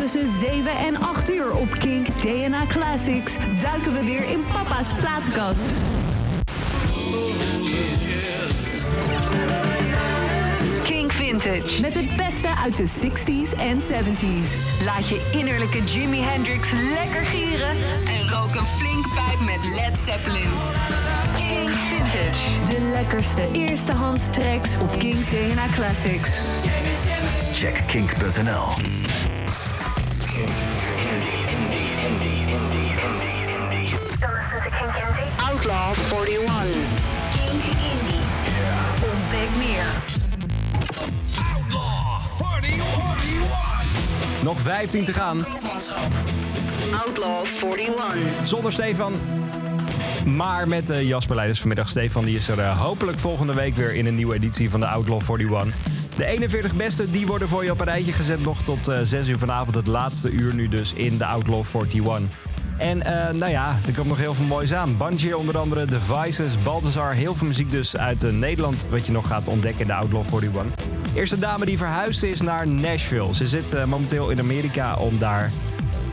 Tussen 7 en 8 uur op Kink DNA Classics duiken we weer in papa's platenkast. Kink Vintage. Met het beste uit de 60s en 70s. Laat je innerlijke Jimi Hendrix lekker gieren en rook een flink pijp met Led Zeppelin. King Vintage. De lekkerste eerstehands tracks op King DNA Classics. Check kink.nl 15 te gaan. Outlaw 41. Zonder Stefan. Maar met eh, Jasper Leiders vanmiddag. Stefan die is er eh, hopelijk volgende week weer in een nieuwe editie van de Outlaw 41. De 41 beste die worden voor je op een rijtje gezet. Nog tot eh 6 uur vanavond. Het laatste uur nu dus in de Outlaw 41. En eh, nou ja, er komt nog heel veel moois aan. Bungie onder andere, The Vices, Balthazar. Heel veel muziek dus uit eh, Nederland wat je nog gaat ontdekken in de Outlaw 41. Eerste dame die verhuisd is naar Nashville. Ze zit eh, momenteel in Amerika om daar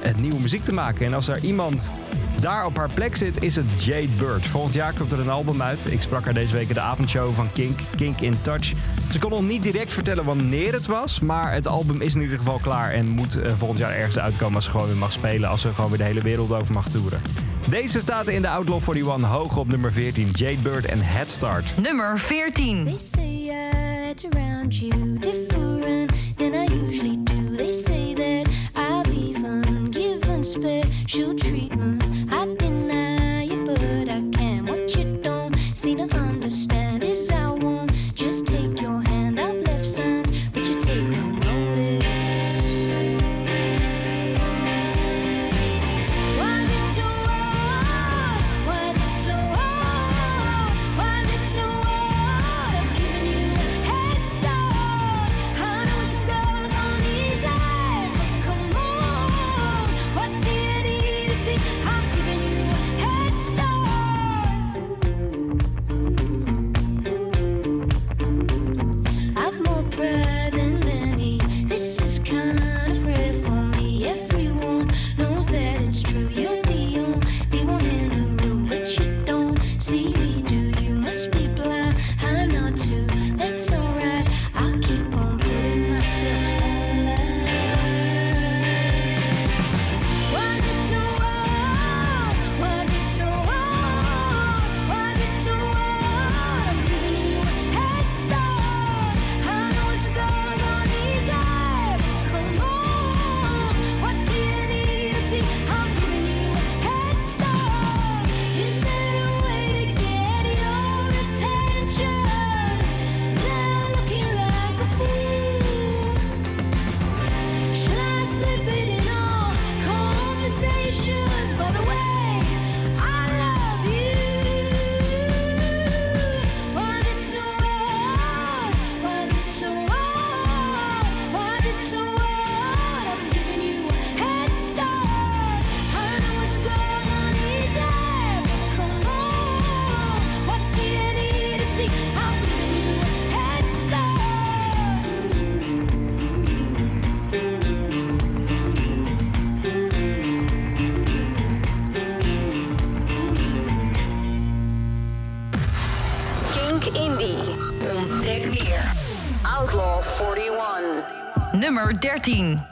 eh, nieuwe muziek te maken. En als er iemand daar op haar plek zit, is het Jade Bird. Volgend jaar komt er een album uit. Ik sprak haar deze week in de avondshow van Kink, Kink in Touch. Ze kon nog niet direct vertellen wanneer het was, maar het album is in ieder geval klaar en moet eh, volgend jaar ergens uitkomen als ze gewoon weer mag spelen, als ze gewoon weer de hele wereld over mag toeren. Deze staat in de Outlaw 41 hoog op nummer 14, Jade Bird en Head Start. Nummer 14. Around you different than I usually do. They say that I've even given special treatment. 10.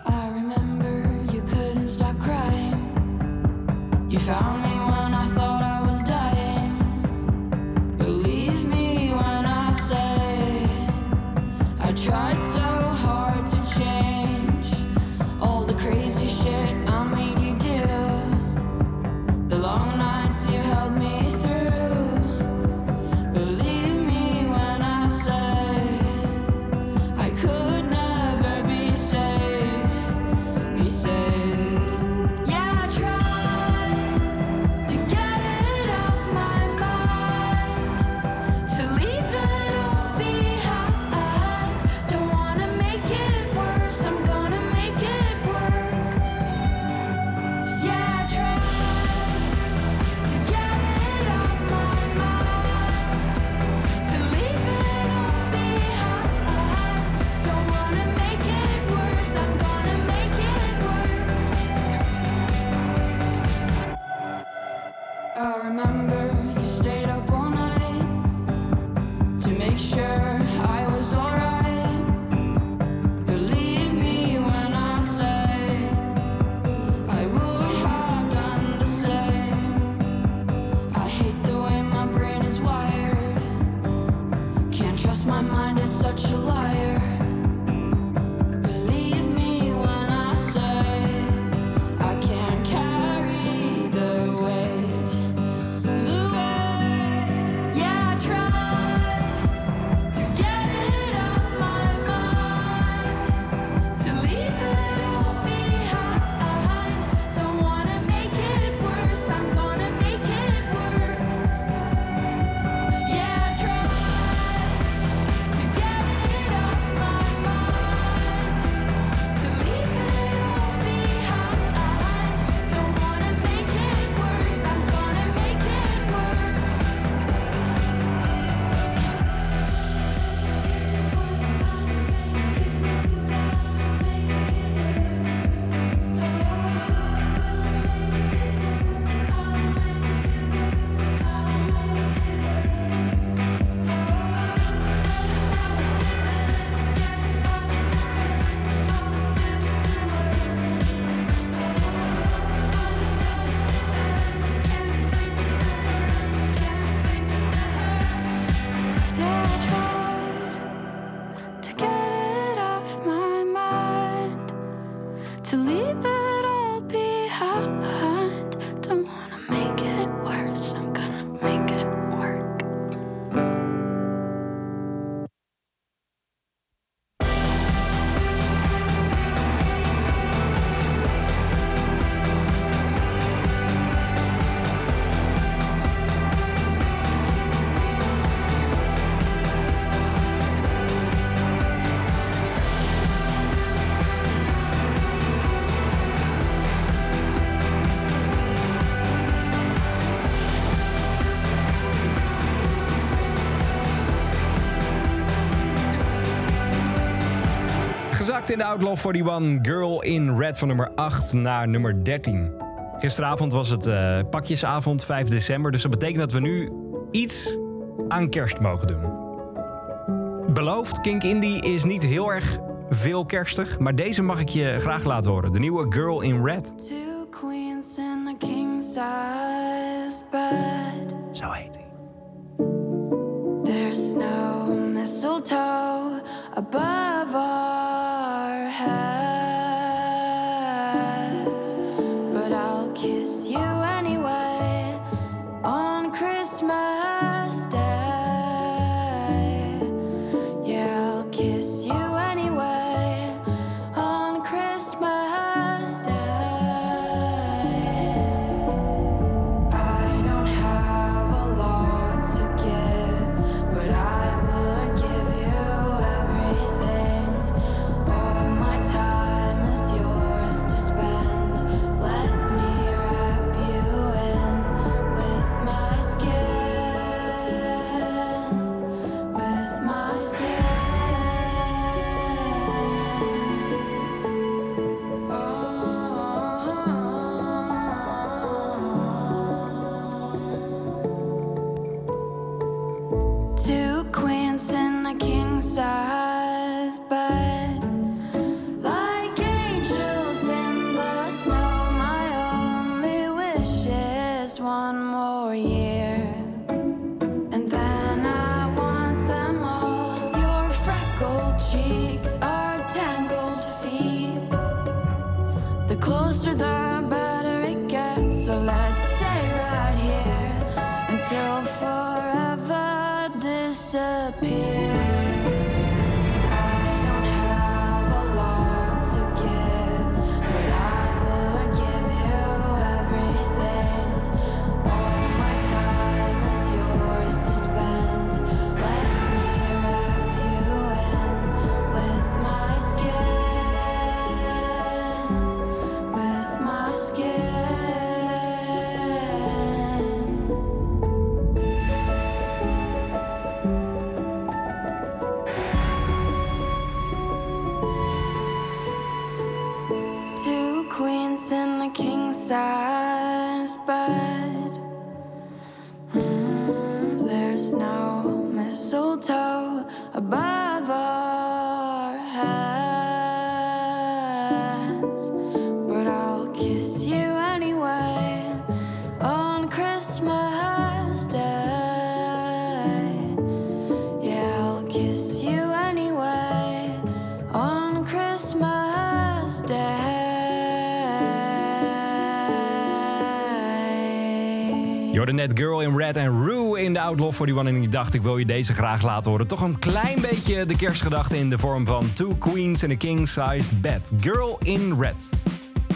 in de Outlaw 41 Girl in Red van nummer 8 naar nummer 13. Gisteravond was het eh, pakjesavond, 5 december. Dus dat betekent dat we nu iets aan kerst mogen doen. Beloofd, Kink Indie is niet heel erg veel kerstig. Maar deze mag ik je graag laten horen. De nieuwe Girl in Red. Hall 41 en die dacht ik wil je deze graag laten horen. Toch een klein beetje de kerstgedachte in de vorm van Two Queens in a King-Sized Bed. Girl in Red.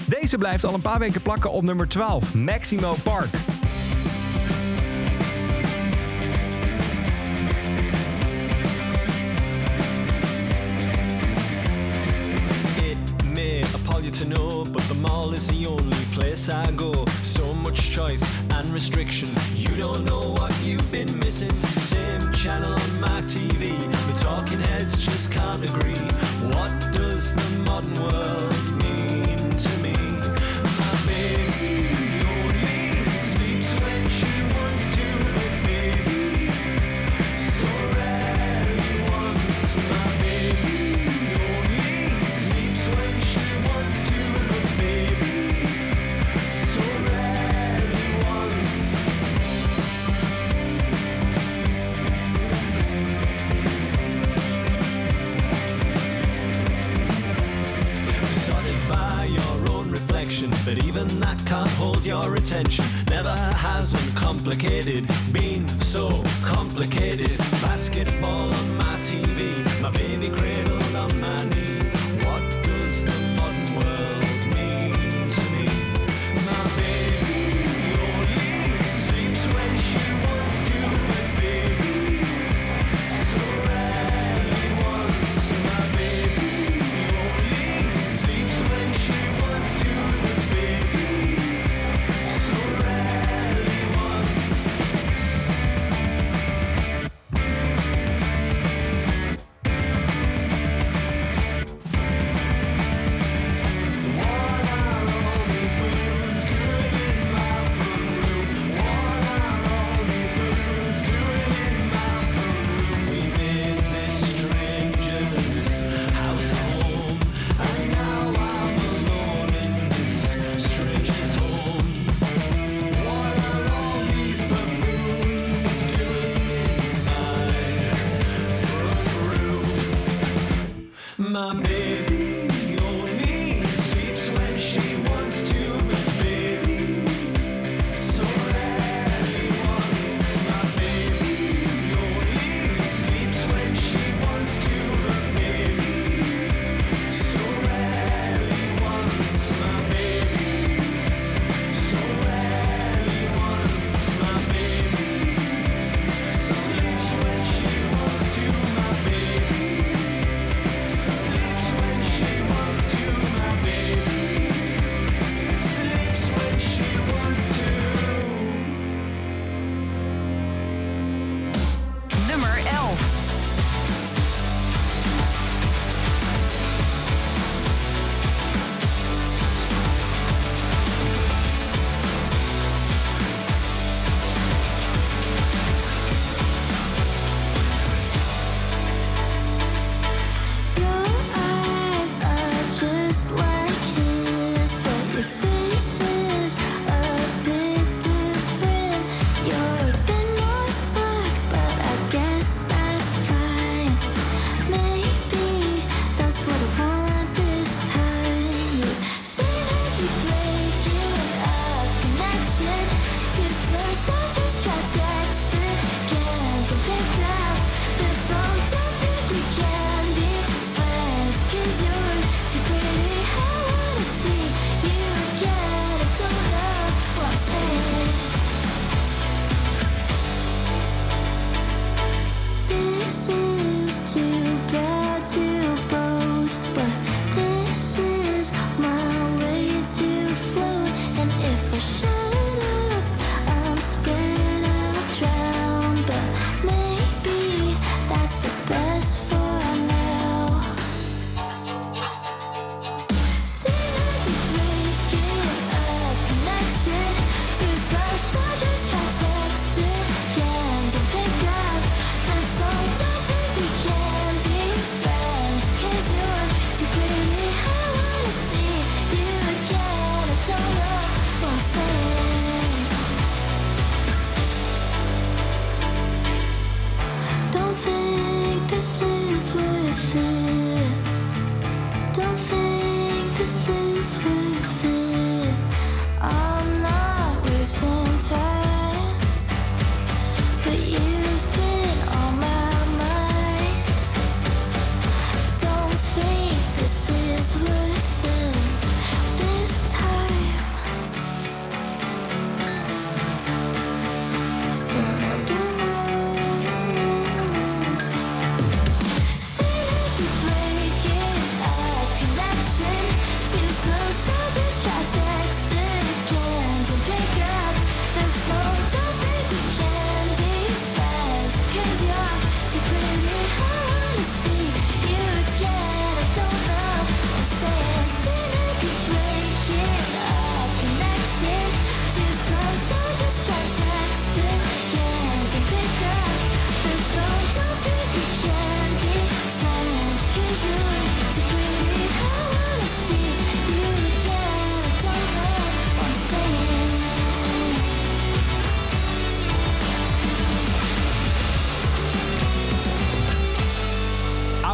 Deze blijft al een paar weken plakken op nummer 12, Maximo Park.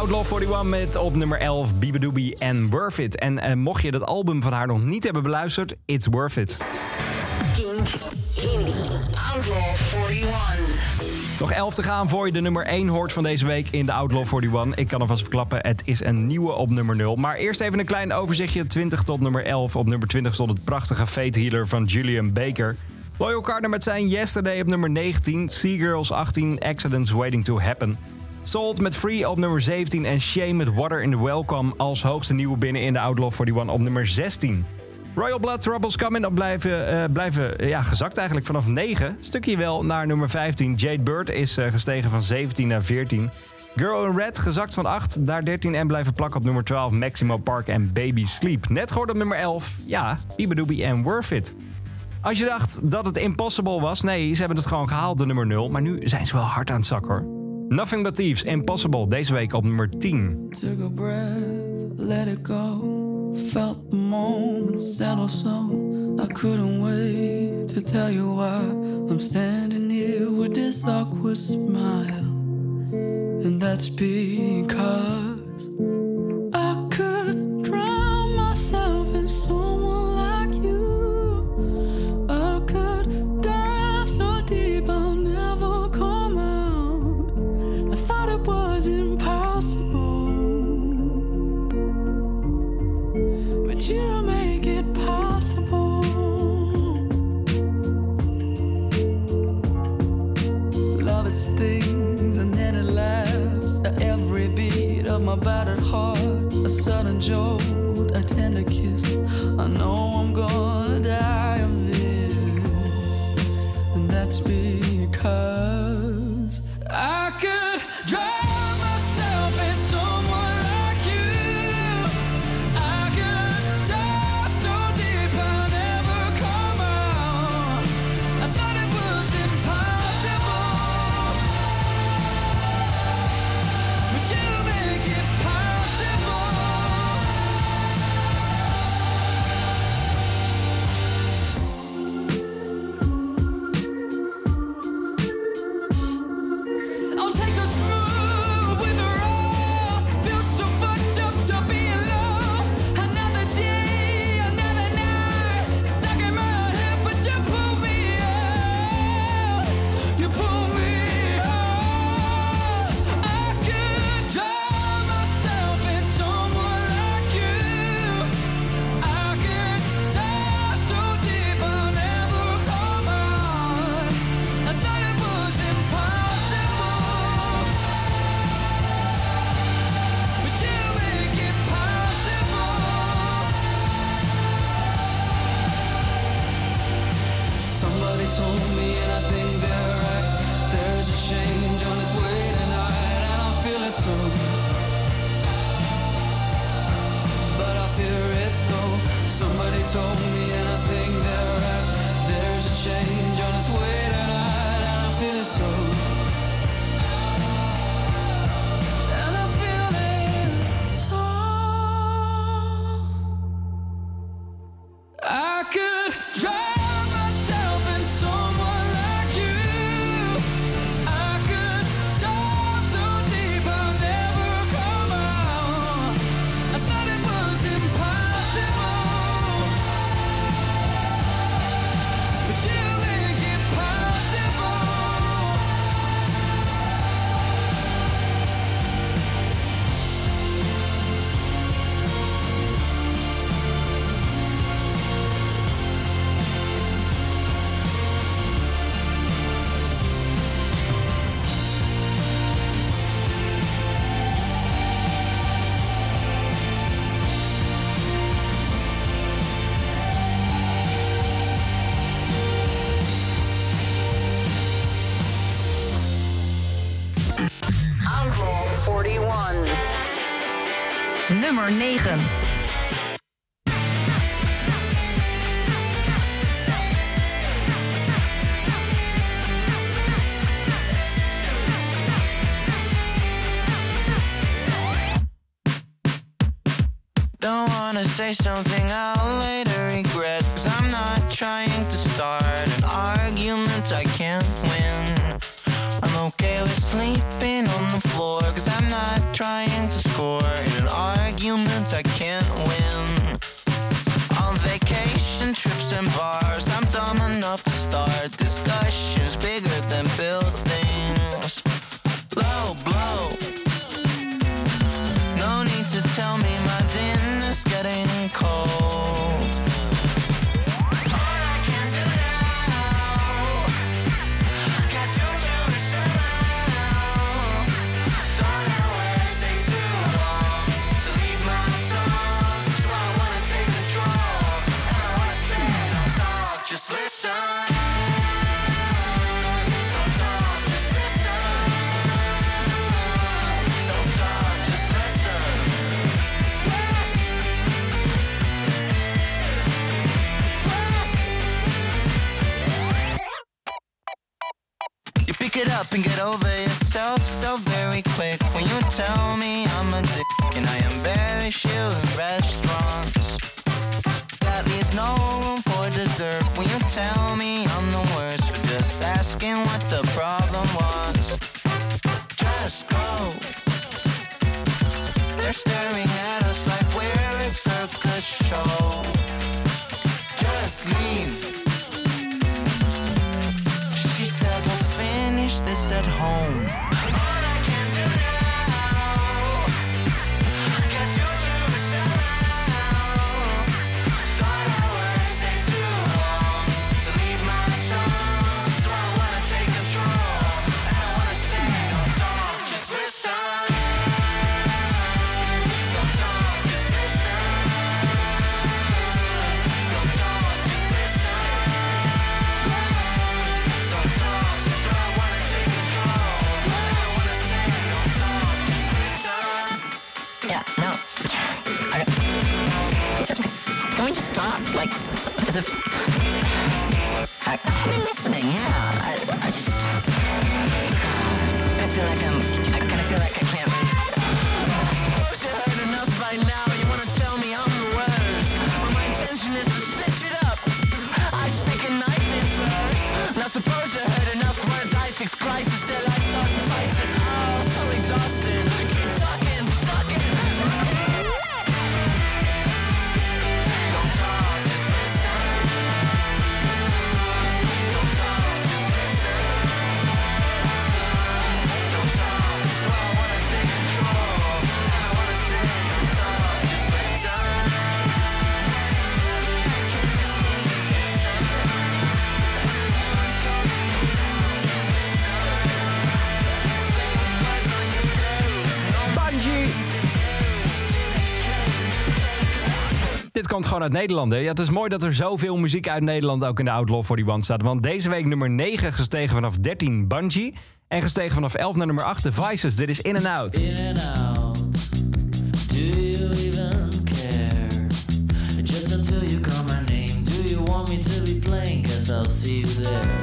Outlaw 41 met op nummer 11 Bibadoobie en Worth It. En eh, mocht je dat album van haar nog niet hebben beluisterd, it's worth it. Kink Indie. Outlaw 41. Nog 11 te gaan voor je de nummer 1 hoort van deze week in de Outlaw 41. Ik kan alvast verklappen, het is een nieuwe op nummer 0. Maar eerst even een klein overzichtje. 20 tot nummer 11. Op nummer 20 stond het prachtige Fate Healer van Julian Baker. Loyal Carter met zijn Yesterday op nummer 19. Seagirls 18, Accidents Waiting to Happen. Salt met Free op nummer 17 en Shame met Water in the Welcome als hoogste nieuwe binnen in de Outlaw 41 op nummer 16. Royal Blood Troubles Coming op blijven, eh, blijven eh, ja, gezakt eigenlijk vanaf 9. Stukje wel naar nummer 15. Jade Bird is eh, gestegen van 17 naar 14. Girl in Red gezakt van 8 naar 13 en blijven plakken op nummer 12. Maximo Park en Baby Sleep. Net gehoord op nummer 11. Ja, Bibadoobie en Worth It. Als je dacht dat het impossible was, nee, ze hebben het gewoon gehaald, de nummer 0. Maar nu zijn ze wel hard aan het zak hoor. Nothing But Thieves, Impossible, deze week op nummer 10. Took a breath, let it go. Felt the moment settle so. I couldn't wait to tell you why I'm standing here with this awkward smile. And that's because I could my battered heart. A sudden jolt, Nummer 9. Don't wanna say something I'll gewoon uit Nederland. Hè? Ja, het is mooi dat er zoveel muziek uit Nederland ook in de Outlaw 41 staat. Want deze week nummer 9 gestegen vanaf 13 Bungie. En gestegen vanaf 11 naar nummer 8 Devices. Dit is In and Out. Out. Do you even care? Just until you call my name. Do you want me to be playing? Cause I'll see you there.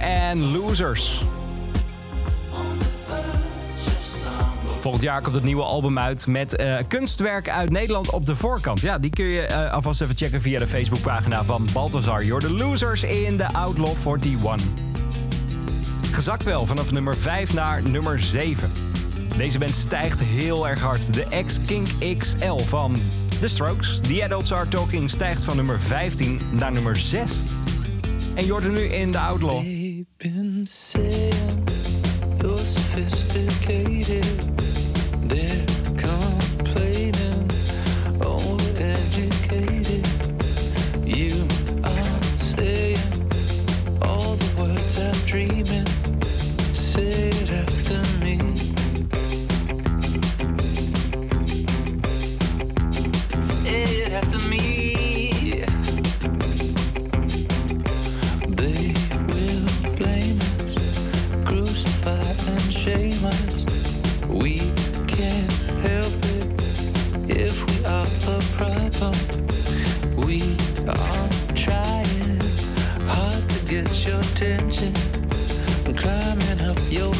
En Losers. Volgend jaar komt het nieuwe album uit met uh, kunstwerk uit Nederland op de voorkant. Ja, die kun je eh, alvast even checken via de Facebookpagina van Baltazar. You're the losers in de Outlaw 41. Gezakt wel vanaf nummer 5 naar nummer 7. Deze band stijgt heel erg hard. De ex-Kink XL van The Strokes, The Adults Are Talking, stijgt van nummer 15 naar nummer 6. En Jordan nu in de Outlaw. saying you're sophisticated. attention. I'm climbing up your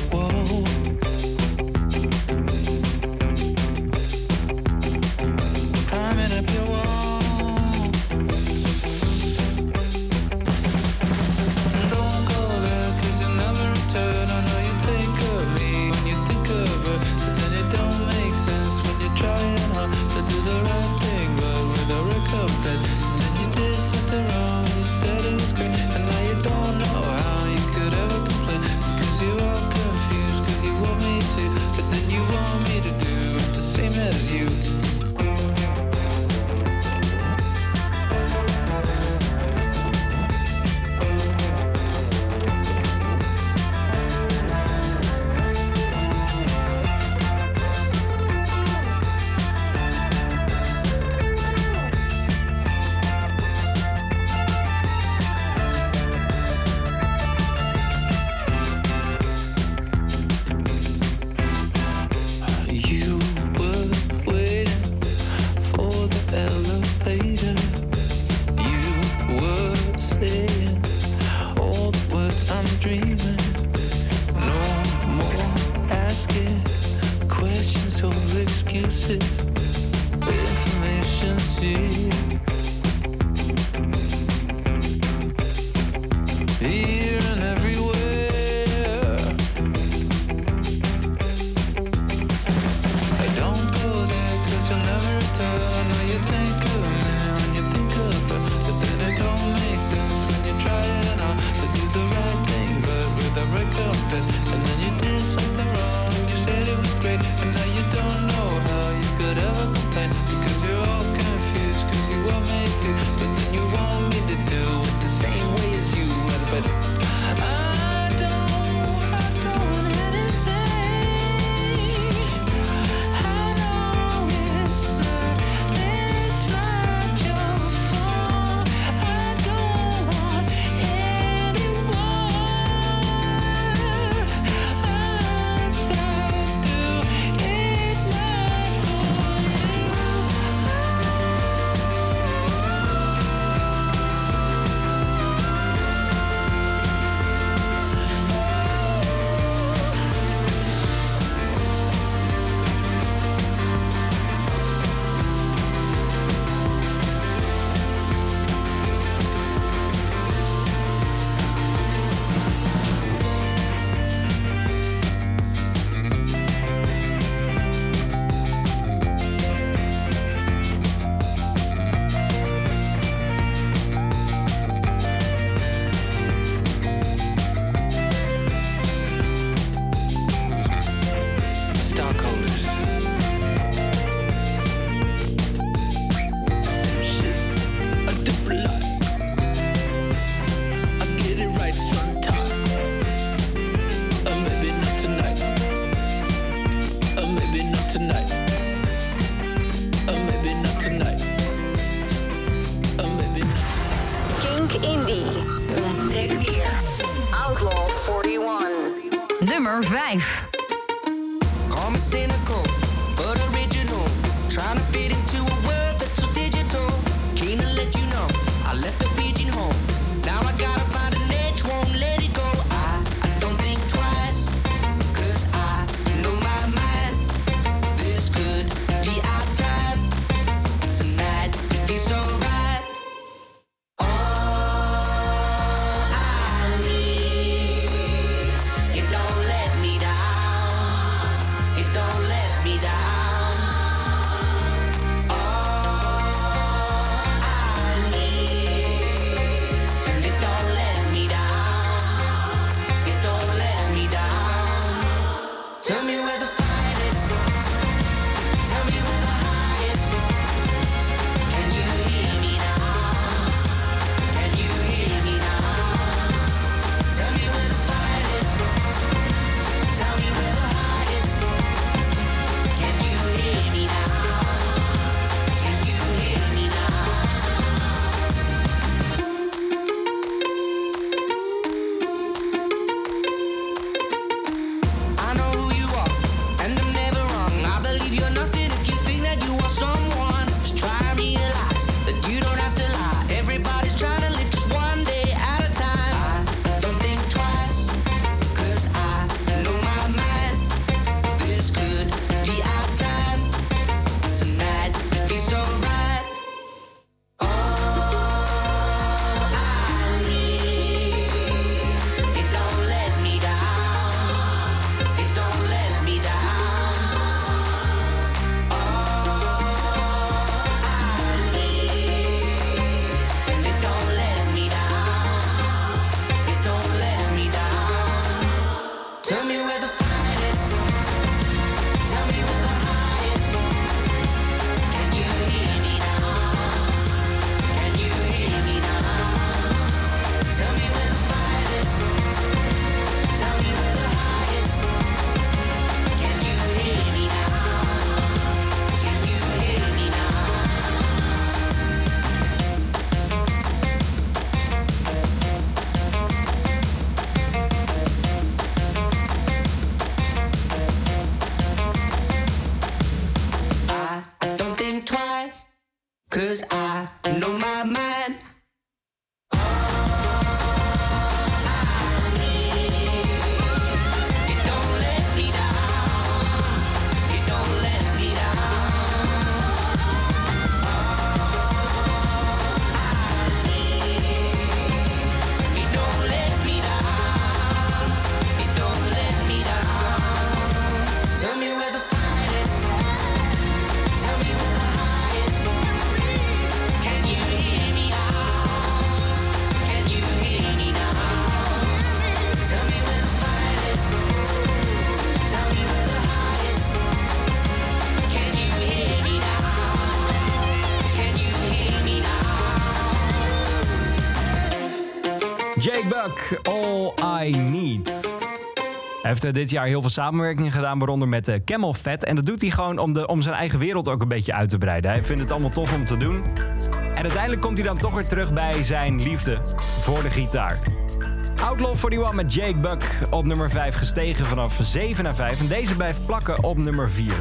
All I Need. Hij heeft eh, dit jaar heel veel samenwerkingen gedaan, waaronder met eh, Camel Fat. En dat doet hij gewoon om, de, om zijn eigen wereld ook een beetje uit te breiden. Hij vindt het allemaal tof om te doen. En uiteindelijk komt hij dan toch weer terug bij zijn liefde voor de gitaar. Outlaw 41 met Jake Buck op nummer 5 gestegen vanaf 7 naar 5. En deze blijft plakken op nummer 4.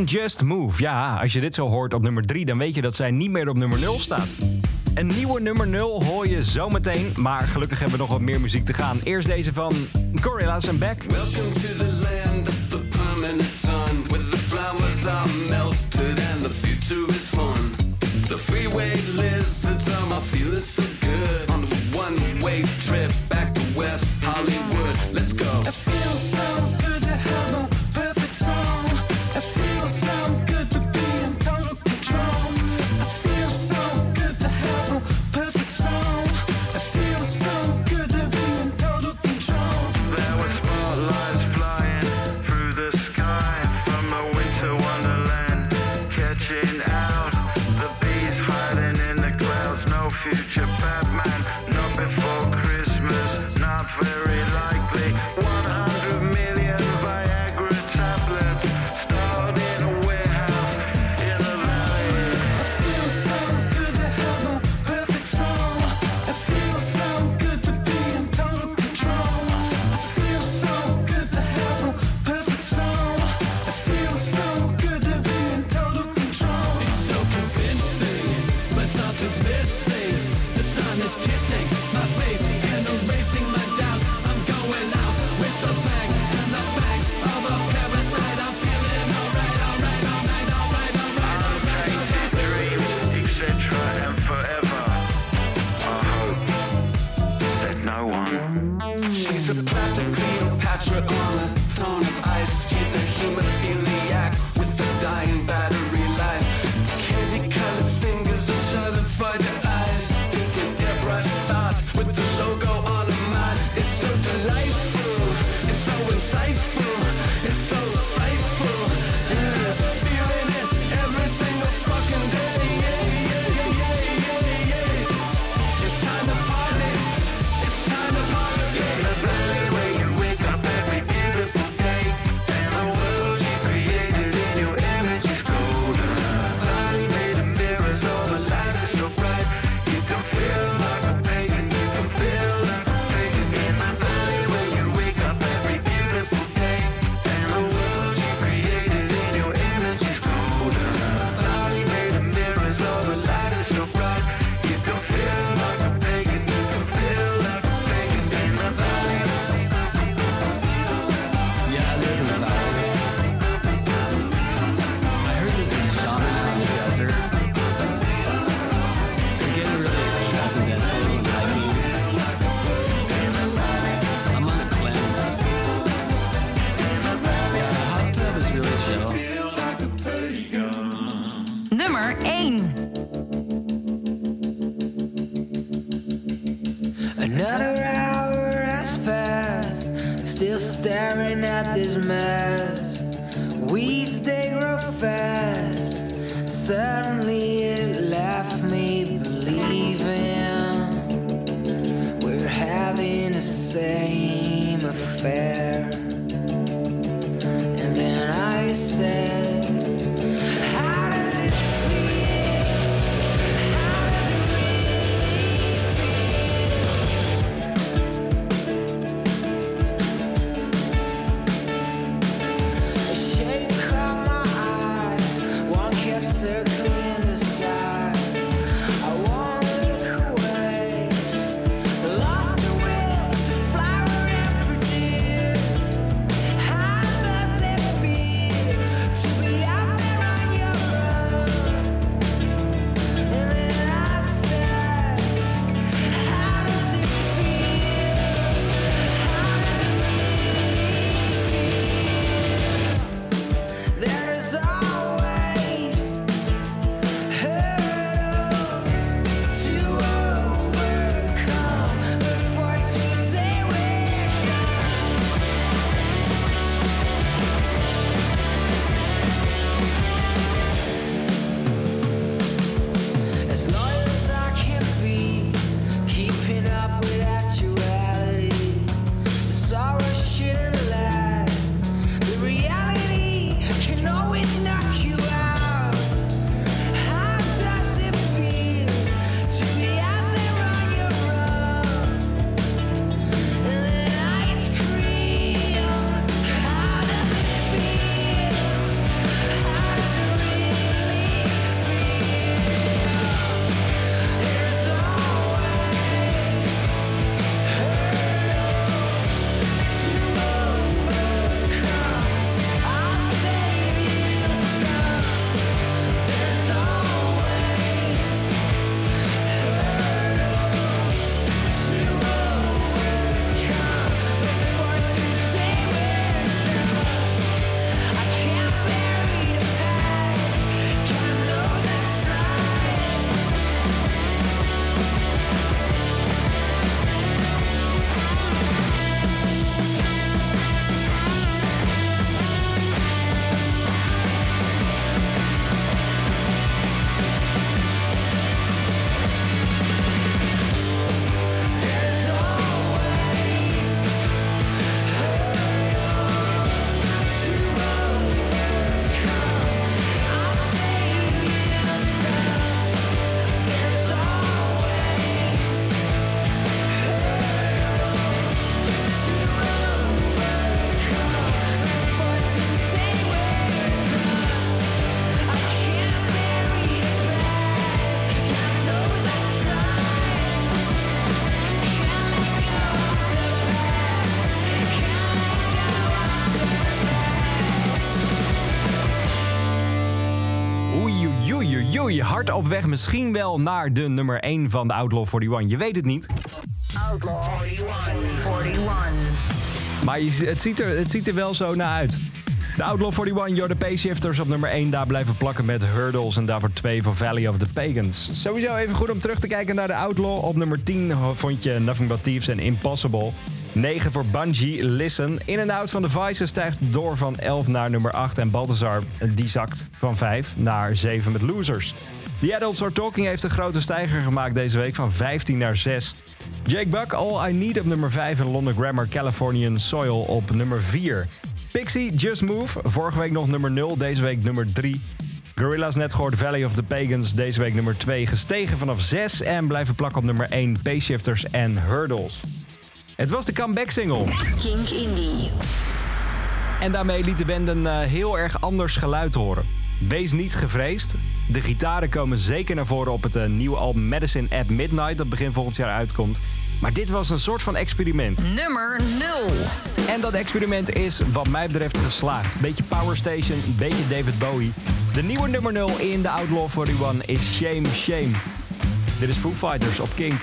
And Just Move. Ja, als je dit zo hoort op nummer 3, dan weet je dat zij niet meer op nummer 0 staat. Een nieuwe nummer 0 hoor je zometeen, maar gelukkig hebben we nog wat meer muziek te gaan. Eerst deze van Gorilla's and Back. Welcome to the land of the permanent sun, with the flowers are melting. This mess. Oei, hard op weg misschien wel naar de nummer 1 van de Outlaw 41. Je weet het niet. Outlaw 41. 41. Maar je- het ziet, er, het ziet er wel zo naar uit. De Outlaw 41, You're the Payshifters op nummer 1. Daar blijven plakken met Hurdles. En daarvoor 2 voor Valley of the Pagans. Sowieso even goed om terug te kijken naar de Outlaw. Op nummer 10 vond je Nothing But Thieves en Impossible. 9 voor Bungie, Listen. In en Out van The Vices stijgt door van 11 naar nummer 8. En Balthazar, die zakt van 5 naar 7 met Losers. The Adults Are Talking heeft een grote stijger gemaakt deze week van 15 naar 6. Jake Buck, All I Need op nummer 5 en London Grammar Californian Soil op nummer 4. Pixie, Just Move, vorige week nog nummer 0, deze week nummer 3. Gorilla's net gehoord Valley of the Pagans, deze week nummer 2, gestegen vanaf 6 en blijven plakken op nummer 1 Payshifters en Hurdles. Het was de comeback single. Kink Indie. En daarmee liet de band een eh, heel erg anders geluid horen. Wees niet gevreesd. De gitaren komen zeker naar voren op het eh, nieuwe album Medicine at Midnight... dat begin volgend jaar uitkomt. Maar dit was een soort van experiment. Nummer 0. En dat experiment is wat mij betreft geslaagd. Beetje Power Station, beetje David Bowie. De nieuwe nummer 0 in de Outlaw 41 is Shame Shame. Dit is Foo Fighters op Kink.